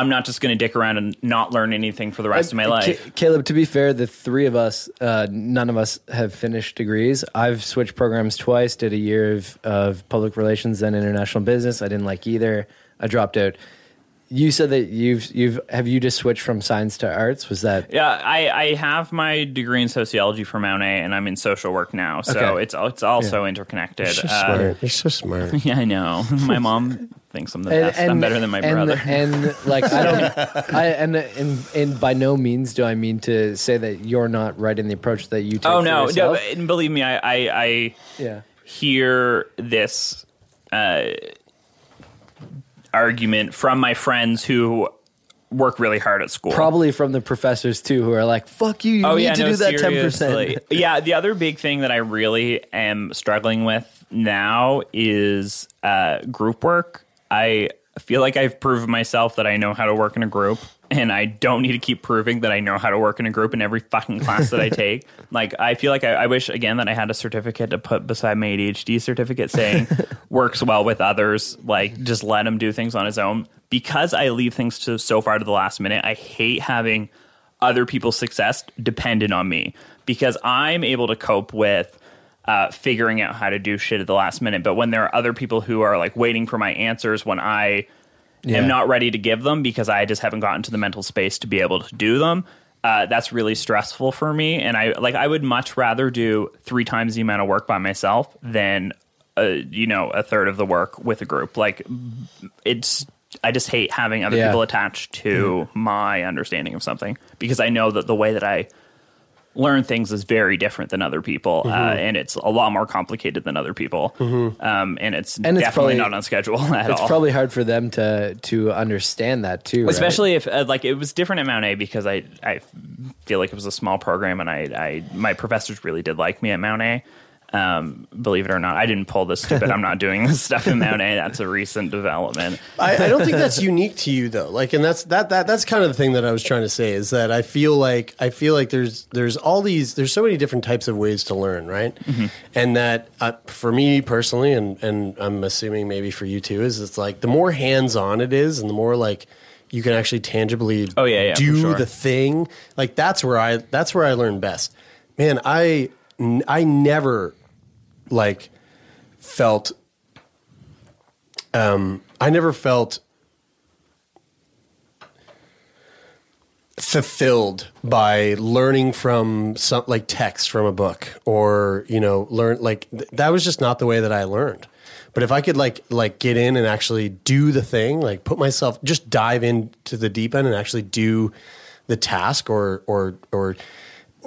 I'm not just going to dick around and not learn anything for the rest of my Uh, life. Ca- Caleb, to be fair, the three of us, uh, none of us have finished degrees. I've switched programs twice, did a year of, of public relations, then international business. I didn't like either. I dropped out. You said that you've you've have you just switched from science to arts? Was that Yeah, I, I have my degree in sociology from Mount A, and I'm in social work now, so Okay. it's it's also interconnected. You're so Uh, smart. You're so smart. yeah, I know. My mom thinks I'm the best. I'm better than my and, brother. And like I don't, I and and and by no means do I mean to say that you're not right in the approach that you take. oh no, no! And believe me, I I, I Yeah. hear this uh, argument from my friends who work really hard at school. Probably from the professors too, who are like, "Fuck you! You oh need yeah, to no, do that ten percent." yeah, the other big thing that I really am struggling with now is uh, group work. I feel like I've proven myself that I know how to work in a group. and I don't need to keep proving that I know how to work in a group in every fucking class that I take. Like, I feel like I, I wish again that I had a certificate to put beside my ADHD certificate saying works well with others. Like, just let him do things on his own. Because I leave things to so far to the last minute, I hate having other people's success dependent on me because I'm able to cope with uh, figuring out how to do shit at the last minute. But when there are other people who are like waiting for my answers when I Yeah. am not ready to give them because I just haven't gotten to the mental space to be able to do them. Uh, that's really stressful for me, and I like. I would much rather do three times the amount of work by myself than, uh, you know, a third of the work with a group. Like, it's. I just hate having other Yeah. people attached to my understanding of something because I know that the way that I learn things is very different than other people, uh, Mhm. and it's a lot more complicated than other people. Mhm. Um, and it's And it's probably- not on schedule at it's all. probably hard for them to to understand that too. right? Especially if uh, like it was different at Mount A because I I feel like it was a small program and I I my professors really did like me at Mount A. Um, believe it or not, I didn't pull this stupid. I'm not doing this stuff in Mount A. That's a recent development. I, I don't think that's unique to you though. Like, and that's that that that's kind of the thing that I was trying to say is that I feel like I feel like there's there's all these there's so many different types of ways to learn, right? And that uh, for me personally, and and I'm assuming maybe for you too, is it's like the more hands on it is, and the more like you can actually tangibly Oh, yeah, yeah, do sure. the thing. Like that's where I that's where I learn best. Man, I I never like felt um I never felt fulfilled by learning from some like text from a book or you know learn like th- that was just not the way that I learned. But if I could like like get in and actually do the thing like put myself just dive into the deep end and actually do the task or or or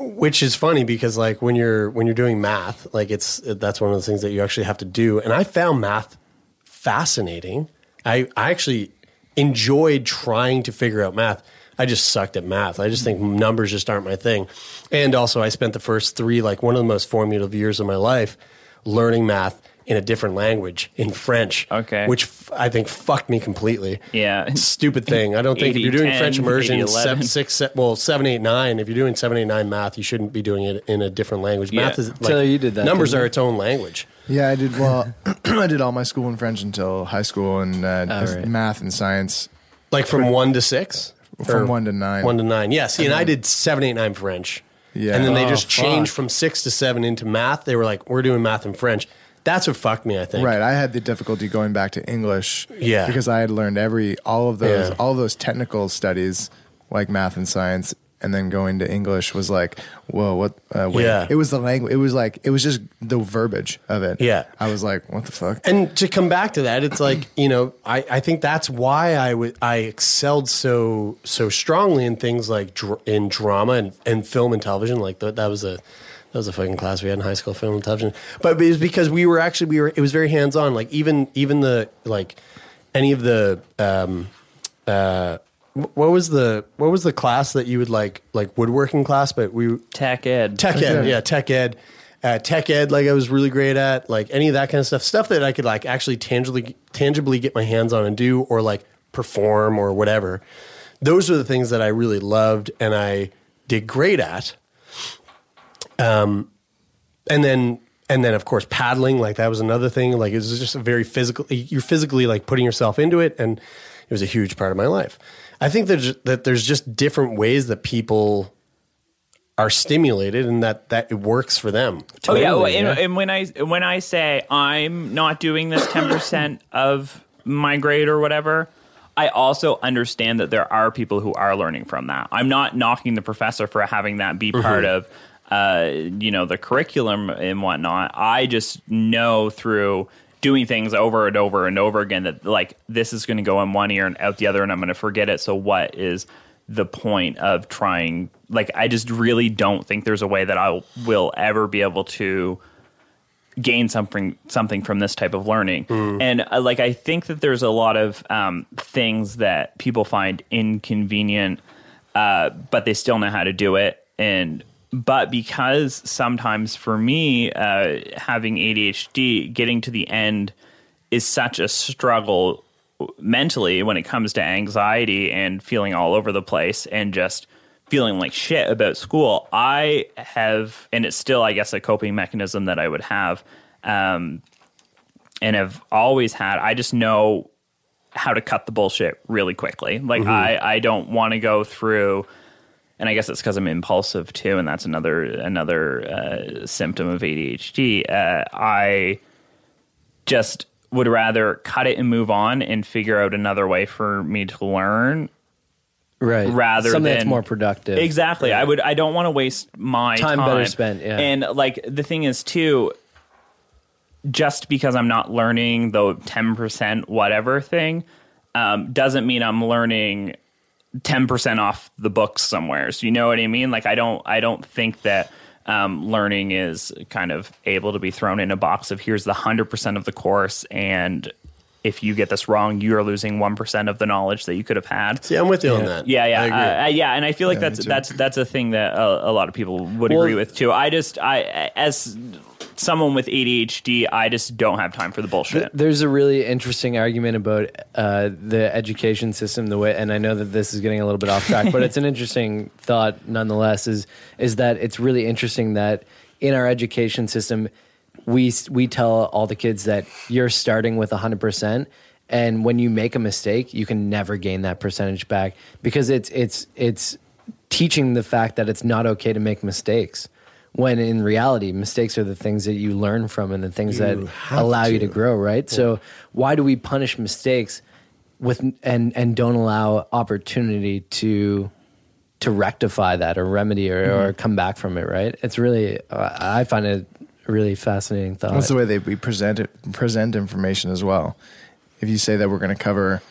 which is funny because like when you're when you're doing math like it's that's one of the things that you actually have to do. And i found math fascinating. I i actually enjoyed trying to figure out math. I just sucked at math. I just think numbers just aren't my thing. And also i spent the first three like one of the most formative years of my life learning math in a different language in french Okay. which f- i think fucked me completely Yeah. stupid thing. I don't think if you're doing 80, French immersion, 80, seven, six, se- well, seven, eight, nine. If you're doing seven, eight, nine math, you shouldn't be doing it in a different language. Math is like, So you did that, Numbers are its own language. Yeah, I did. Well, I did all my school in French until high school and uh, Oh, right. math and science Like from one to six, from one to nine. one to nine. Yeah. See, and I did seven, eight, nine French. Yeah. And then they Oh, just changed from six to seven into math. They were like, we're doing math and French. That's what fucked me. I think. Right, I had the difficulty going back to English. Yeah. because I had learned every all of those Yeah. all of those technical studies like math and science, and then going to English was like, whoa, what? Uh, wait. Yeah. it was the language. It was like it was just the verbiage of it. Yeah. I was like, what the fuck? And to come back to that, it's like you know, I, I think that's why I would I excelled so so strongly in things like dr- in drama and, and film and television. Like that, that was a that was a fucking class we had in high school, film and television. But it was because we were actually we were it was very hands on. Like even even the like any of the um uh what was the what was the class that you would like like woodworking class? But we Tech ed. tech ed, ed. yeah, tech ed. Uh, tech ed, like I was really great at, like any of that kind of stuff, stuff that I could like actually tangibly, tangibly get my hands on and do, or like perform or whatever. Those are the things that I really loved and I did great at. Um, and then and then of course paddling, like that was another thing. Like it was just a very physical. You're physically like putting yourself into it, and it was a huge part of my life. I think there's that there's just different ways that people are stimulated and that that it works for them. Oh yeah, well, Totally, and, and when I when I say I'm not doing this ten percent of my grade or whatever, I also understand that there are people who are learning from that. I'm not knocking the professor for having that be part of uh, you know the curriculum and whatnot. I just know through doing things over and over and over again that like this is going to go in one ear and out the other, and I'm going to forget it. So what is the point of trying? Like I just really don't think there's a way that I will ever be able to gain something something from this type of learning. And uh, like I think that there's a lot of um, things that people find inconvenient, uh, but they still know how to do it. And but because sometimes for me, uh, having ADHD, getting to the end is such a struggle mentally when it comes to anxiety and feeling all over the place and just feeling like shit about school, I have, and it's still, I guess, a coping mechanism that I would have, um, and have always had. I just know how to cut the bullshit really quickly. Like I, I don't want to go through, and I guess it's because I'm impulsive too, and that's another another uh, symptom of ADHD. Uh, I just would rather cut it and move on and figure out another way for me to learn right. rather something than that's more productive. Exactly. I would. I don't want to waste my Time time. better spent, yeah. And like the thing is too, just because I'm not learning the ten percent whatever thing, um, doesn't mean I'm learning ten percent off the books somewhere. So you know what I mean? Like I don't. I don't think that. Um, learning is kind of able to be thrown in a box of here's the 100% of the course and if you get this wrong you're losing 1% of the knowledge that you could have had See, I'm with you on that. yeah, yeah, I agree. uh, uh, yeah, and I feel like Yeah, that's that's that's a thing that a, a lot of people would Well- agree with too. I just, I as someone with ADHD, I just don't have time for the bullshit. There's a really interesting argument about uh, the education system, the way, and I know that this is getting a little bit off track, but it's an interesting thought nonetheless. Is is that it's really interesting that in our education system, we we tell all the kids that you're starting with 100 percent, and when you make a mistake, you can never gain that percentage back because it's it's it's teaching the fact that it's not okay to make mistakes. When in reality, mistakes are the things that you learn from and the things that have allow you to. to grow, right? So why do we punish mistakes with and and don't allow opportunity to to rectify that or remedy or, Mm-hmm. or come back from it, right? It's really uh, I find it a really fascinating thought. That's the way they we present it, present information as well. If you say that we're going to cover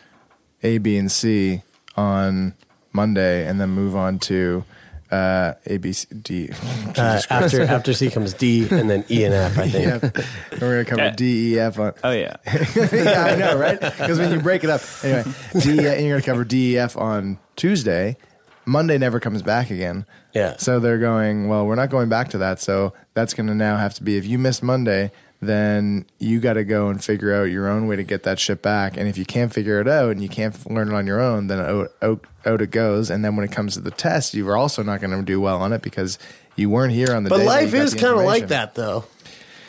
A, B, and C on Monday, and then move on to uh, A, B, C, D. Uh, after after C comes D and then E and F. I think. yeah, we're going to cover Yeah. D, E, F on. oh yeah, yeah, I know, right? Because when you break it up, anyway, D, and you're going to cover D, E, F on Tuesday. Monday never comes back again. Yeah. So they're going, well, we're not going back to that. So that's going to now have to be if you miss Monday, then you got to go and figure out your own way to get that shit back. And if you can't figure it out and you can't learn it on your own, then out, out, out it goes. And then when it comes to the test, you are also not going to do well on it because you weren't here on the But day. that life is kind of like that, though.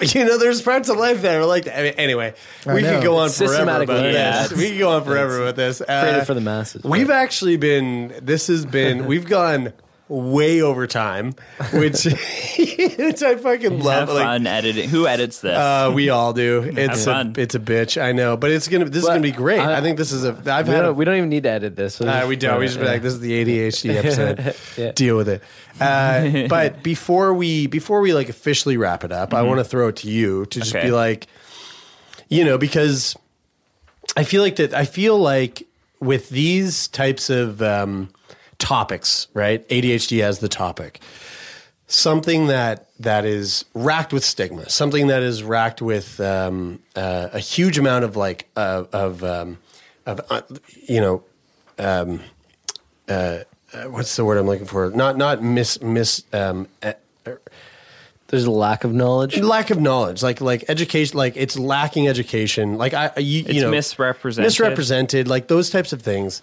You know, there's parts of life that are like that. I mean, anyway, I we know. could go on It's forever systematic about learning. this. Yeah. We could go on forever with this. Uh, Created for the masses. We've actually been. This has been. We've gone way over time, which which I fucking love. have Like, fun editing. Who edits this? uh, we all do. It's a, fun. it's a bitch. I know, but it's gonna. This is gonna be great. I, I- think this is a. I've we had. A, don't, we don't even need to edit this. uh, we don't. We just be like, this is the ADHD episode. Yeah. Deal with it. Uh, but before we before we like officially wrap it up, I want to throw it to you to just Okay. be like, you know, because I feel like that. I feel like with these types of um, topics, right? ADHD as the topic, something that that is racked with stigma, something that is racked with um, uh, a huge amount of like uh, of um, of uh, you know um, uh, uh, what's the word I'm looking for? Not not mis mis um, uh, There's a lack of knowledge. lack of knowledge, like like education, like it's lacking education. Like I, you, you know, misrepresented. misrepresented, like those types of things.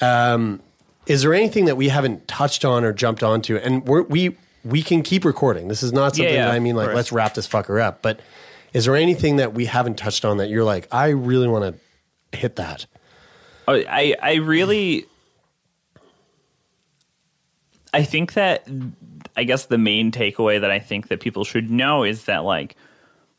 Um, is there anything that we haven't touched on or jumped onto? And we're, we we can keep recording. This is not something yeah, that I mean like let's wrap this fucker up. But is there anything that we haven't touched on that you're like I really want to hit that? Oh, I I really I think that I guess the main takeaway that I think that people should know is that like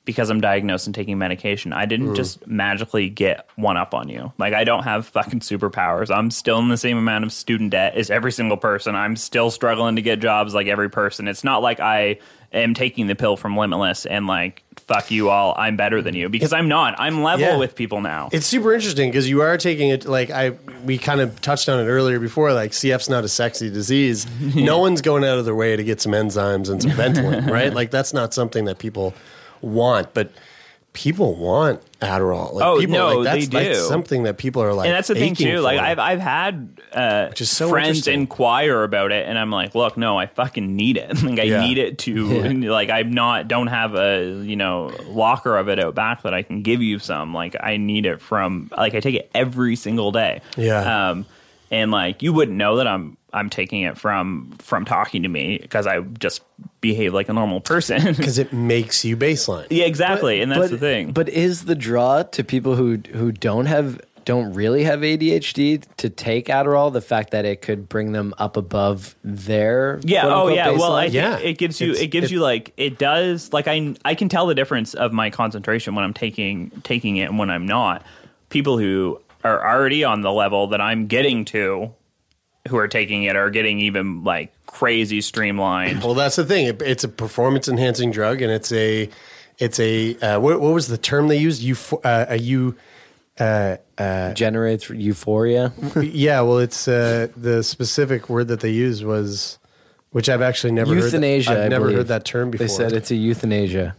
because I'm diagnosed and taking medication, I didn't mm. just magically get one up on you. Like I don't have fucking superpowers. I'm still in the same amount of student debt as every single person. I'm still struggling to get jobs like every person. It's not like I am taking the pill from Limitless and like fuck you all, I'm better than you because I'm not. I'm level Yeah. with people now. It's super interesting because you are taking it like I we kind of touched on it earlier before. Like CF's not a sexy disease. No one's going out of their way to get some enzymes and some Ventolin, right? Like that's not something that people want. But people want Adderall. Like, Oh, people, no, like, that's, they That's do. something that people are like, and that's the thing too. Like. I've I've had uh, so friends inquire about it, and I'm like, look, no, I fucking need it. like I Yeah. need it to like I'm not don't have a you know locker of it out back that I can give you some. Like I need it from like I take it every single day. Yeah. Um, and like you wouldn't know that I'm I'm taking it from from talking to me because I just behave like a normal person. because it makes you baseline. yeah, exactly, and that's but, the thing. But is the draw to people who who don't have don't really have ADHD to take Adderall the fact that it could bring them up above their Yeah. quote, Oh, unquote, yeah. Well, I think Yeah. it gives you. It's- It gives it- you like it does. Like I, I can tell the difference of my concentration when I'm taking taking it and when I'm not. People who are already on the level that I'm getting to, who are taking it, are getting even like crazy streamlined. Well, that's the thing. It, it's a performance enhancing drug, and it's a, it's a uh, what, what was the term they used? Euph- uh, a you. Uh, uh, generates euphoria. yeah, well, it's uh, the specific word that they used was, which I've actually never euthanasia. Heard that, I I've never believe. heard that term before. They said it's a euthanasia.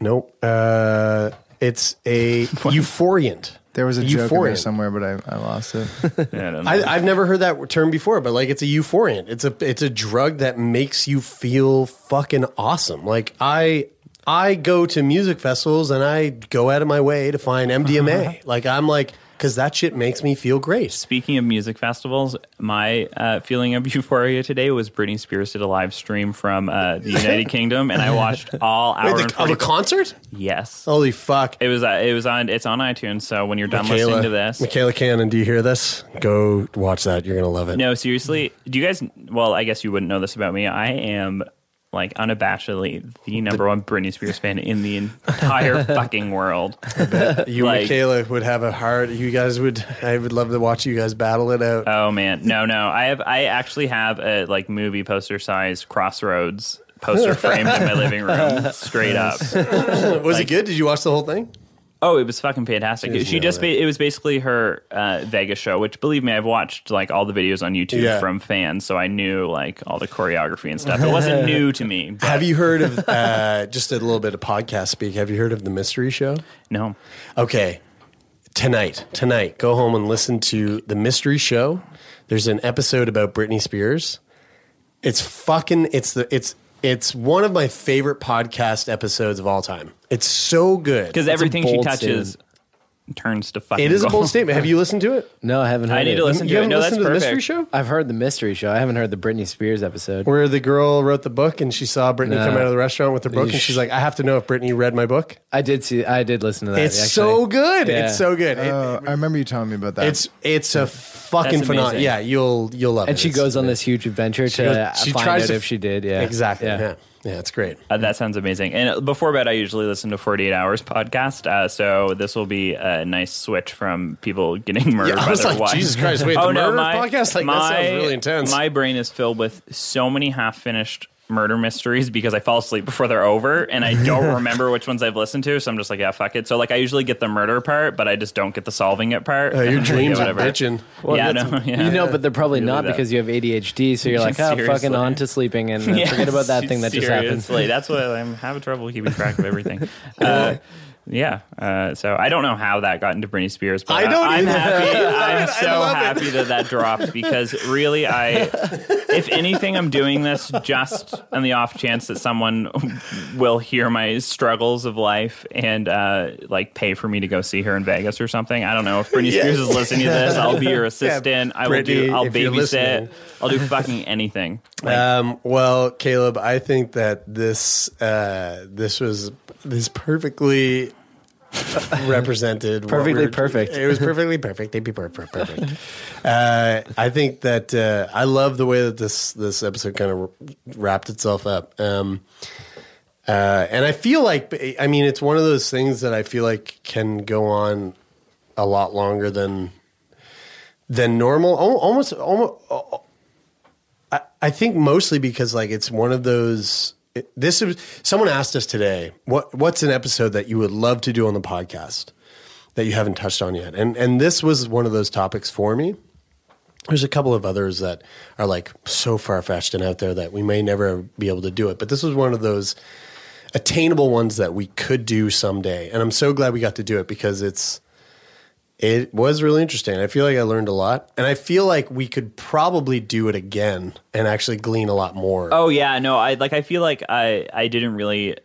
nope. Uh, it's a euphoriant. There was a joke in Euphoriant. somewhere, but I, I lost it. I don't know. I, I've never heard that term before, but like it's a euphoriant. It's a it's a drug that makes you feel fucking awesome. Like I I go to music festivals and I go out of my way to find MDMA. Uh-huh. like I'm like because that shit makes me feel great. Speaking of music festivals, my uh, feeling of euphoria today was Britney Spears did a live stream from uh, the United Kingdom, and I watched all hour Wait, the, of a concert? Yes. Holy fuck! It was uh, it was on it's on iTunes. So when you're done Michaela, listening to this, Michaela Cannon, do you hear this? Go watch that. You're gonna love it. no, seriously, do you guys? Well, I guess you wouldn't know this about me. I am like unabashedly the number one Britney Spears fan in the entire fucking world. You like- and Michaela would have a heart. You guys would. I would love to watch you guys battle it out. Oh man, no, no. I have I actually have a like movie poster size Crossroads poster framed in my living room, straight up. was it good? Did you watch the whole thing? Oh, it was fucking fantastic. Just She just ba- it was basically her uh, Vegas show, which believe me, I've watched like all the videos on YouTube Yeah. from fans, so I knew like all the choreography and stuff. It wasn't new to me. But Have you heard of uh, just a little bit of podcast speak? Have you heard of the Mystery Show? No. Okay, tonight, tonight, go home and listen to the Mystery Show. There's an episode about Britney Spears. It's fucking. It's the. It's it's one of my favorite podcast episodes of all time. It's so good Because everything she bold touches turns to fucking. It is a bold statement. Have you listened to it? No, I haven't heard I need it. to listen you to it. haven't No, that's listened to the. Mystery Show? I've heard the mystery show. I haven't heard the Britney Spears episode. Where the girl wrote the book and she saw Britney No. come out of the restaurant with the book and she's like, I have to know if Britney read my book. I did see. I did listen to that. It's actually. so good. Yeah. It's so good. It- Oh, I remember you telling me about that. it's it's a fucking That's phenomenal. Yeah, you'll you'll love it. And she It's- goes on this huge adventure to goes- she find tries out to- if she did. Yeah, exactly. Yeah. Yeah, it's great. Uh, that sounds amazing. And uh, before bed, I usually listen to 48 Hours podcast. Uh, so this will be a nice switch from people getting murdered Yeah, I was like, wives. Jesus Christ, wait, the murder podcast? Like, that sounds really intense. My brain is filled with so many half-finished murder mysteries because I fall asleep before they're over, and I don't remember which ones I've listened to. So I'm just like, yeah, fuck it. So like, I usually get the murder part, but I just don't get the solving it part. Uh, your dreams are bitching. Well, yeah, that's- no, yeah. You know, but they're probably Really not that. because you have ADHD. So you're like, oh, fucking on to sleeping and uh, Yeah, forget about that thing that just happened. That's what I'm having trouble keeping track of everything. Uh, yeah. Uh, so I don't know how that got into Britney Spears, but I don't I'm either. happy. I'm I so love it. happy that that dropped because really, I, if anything, I'm doing this just on the off chance that someone will hear my struggles of life and uh, like pay for me to go see her in Vegas or something. I don't know if Britney Spears is listening to this. I'll be your assistant. I will do. I'll babysit. I'll do fucking anything. Like, Um, well, Caleb, I think that this uh, this was this perfectly represented. Perfectly perfect. It was perfectly perfect. They'd be perfect. Perfect. Uh, I think that uh, I love the way that this this episode kind of wrapped itself up. Um, uh, and I feel like, I mean, it's one of those things that I feel like can go on a lot longer than than normal. Al- Almost, almost. I, I think mostly because like it's one of those. This is someone asked us today. What what's an episode that you would love to do on the podcast that you haven't touched on yet? And and this was one of those topics for me. There's a couple of others that are like so far fetched and out there that we may never be able to do it. But this was one of those attainable ones that we could do someday. And I'm so glad we got to do it because it's it was really interesting. I feel like I learned a lot, and I feel like we could probably do it again and actually glean a lot more. Oh yeah, no, I like. I feel like I I didn't really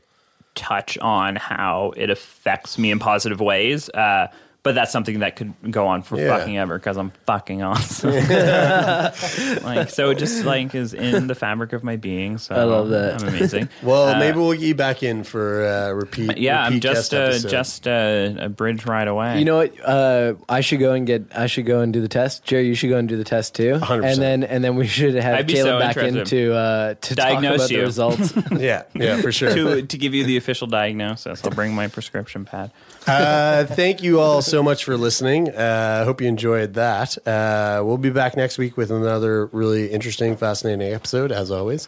touch on how it affects me in positive ways. Uh, but that's something that could go on for Yeah. fucking ever because I'm fucking awesome. like so, it just like is in the fabric of my being. So I love that. I'm amazing. Well, Uh, maybe we'll get you back in for uh, repeat. yeah, I'm just a, episode. just a, a bridge right away. You know what? Uh, I should go and get. I should go and do the test. Jerry, you should go and do the test too. 100%. And then and then we should have I'd Caleb so back in to uh, to Diagnose talk about you. the results. yeah, yeah, for sure. to to give you the official diagnosis, I'll bring my prescription pad. uh, thank you all so much for listening. Uh, I hope you enjoyed that. Uh, we'll be back next week with another really interesting, fascinating episode, as always.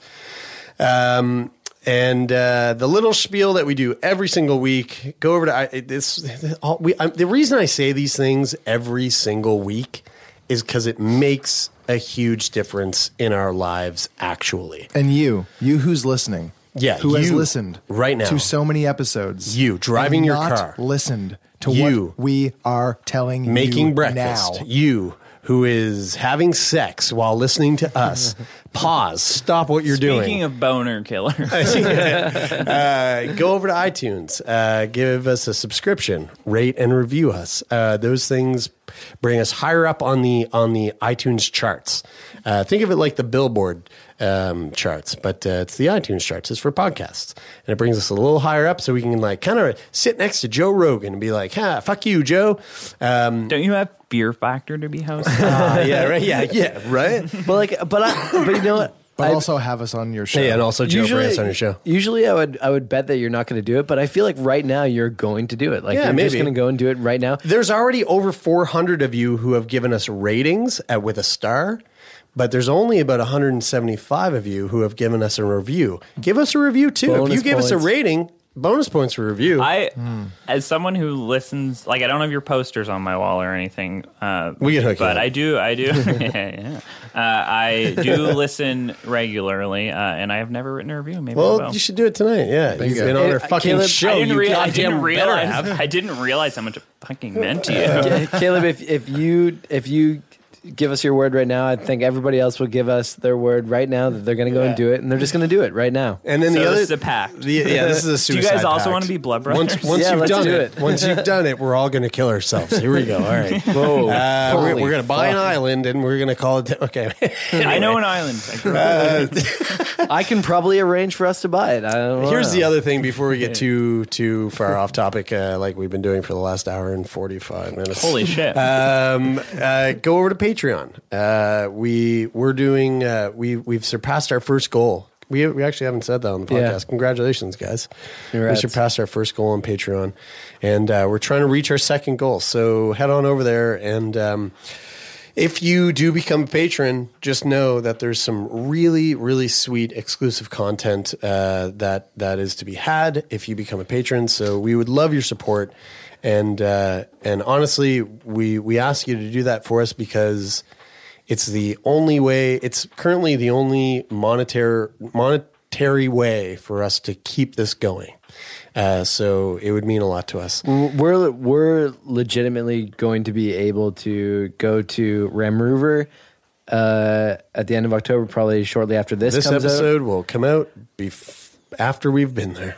Um, and uh, the little spiel that we do every single week. Go over to I, this. All, we, I, the reason I say these things every single week is because it makes a huge difference in our lives. Actually, And you, you who's listening, Yeah, who has listened right now. to so many episodes, You driving your not car. listened to You. what we are telling making you breakfast. now. You who is having sex while listening to us. Pause. Stop what you're Speaking doing. Speaking of boner killer, uh, go over to iTunes. Uh, give us a subscription. Rate and review us. Uh, those things bring us higher up on the on the iTunes charts. Uh, think of it like the Billboard um, charts, but uh, it's the iTunes charts. It's for podcasts, and it brings us a little higher up, so we can like kind of sit next to Joe Rogan and be like, "Ha, fuck you, Joe." Um, don't you have Fear Factor to be hosting? ah, yeah, right. Yeah, yeah, right. but like, but I, but you know what? But I- also have us on your show. Yeah, and also Joe Brance on your show. Usually, I would I would bet that you're not going to do it, but I feel like right now you're going to do it. Like Yeah, you're just going to go and do it right now. There's already over 400 of you who have given us ratings at, with a star, but there's only about 175 of you who have given us a review. Give us a review too. if you give us a rating, bonus points for review. I, as someone who listens, like I don't have your posters on my wall or anything. Uh, We can hook but up. I do, I do, yeah, yeah. Uh, I do listen regularly, uh, and I have never written a review. Maybe well, you should do it tonight. Yeah, you've been on our fucking Caleb, show. I didn't, you rea- I didn't realize. I didn't realize how much it fucking meant to you. Caleb, if if you if you give us your word right now, I think everybody else will give us their word right now that they're going to go and do it, and they're just going to do it right now. And then So the other this is a pact. The, yeah, this is a suicide. Do you guys also pact. want to be blood brothers? Once, once Yeah, you've let's done do it, it. once you've done it, we're all going to kill ourselves. Here we go. All right. Whoa. Uh, we're we're going to buy an island and we're going to call it. Okay. I know an island. I grew up I can probably arrange for us to buy it. I don't know. Here's the other thing before we get too too far off topic, uh, like we've been doing for the last hour and forty five minutes. Holy shit. Um, uh, go over to Patreon. Uh, we we're doing uh, we we've surpassed our first goal. We we actually haven't said that on the Yeah. podcast. Congratulations, guys! Congrats. We surpassed our first goal on Patreon, and uh, we're trying to reach our second goal. So head on over there and. Um, if you do become a patron, just know that there's some really, really sweet exclusive content uh, that that is to be had if you become a patron. So we would love your support, and uh, and honestly, we we ask you to do that for us because it's the only way. It's currently the only monetary monetary way for us to keep this going. Uh, so it would mean a lot to us. we're we're legitimately going to be able to go to Ramruver uh, at the end of October, probably shortly after this, This episode will come out bef- after we've been there.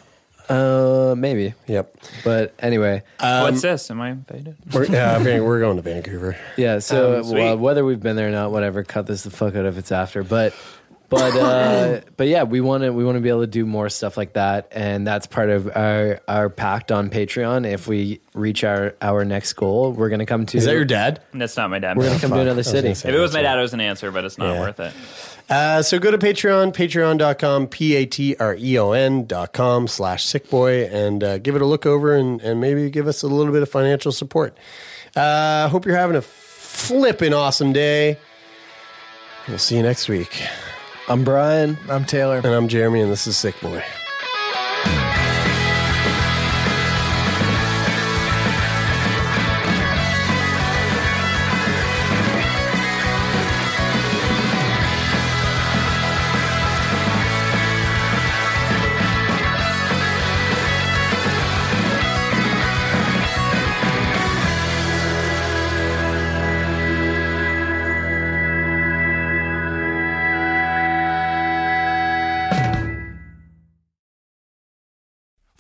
Out. Uh, maybe, Yep. but anyway, What's this? Am I invited? We're, yeah, Van- we're going to Vancouver. yeah. So Um, sweet. well, whether we've been there or not, whatever. Cut this the fuck out if it's after, but. But uh, but yeah, we want to we want to be able to do more stuff like that, and that's part of our our pact on Patreon. If we reach our our next goal, we're gonna come to. Is that your dad? That's not my dad. We're gonna come to Fuck. another I was city. gonna say if it was my dad, it was an answer, but it's not Yeah. worth it. Uh, so go to Patreon, patreon.com, P-A-T-R-E-O-N dot com slash sickboy, and uh, give it a look over and, and maybe give us a little bit of financial support. Uh, hope you're having a flipping awesome day. We'll see you next week. I'm Brian. I'm Taylor. And I'm Jeremie, and this is Sickboy.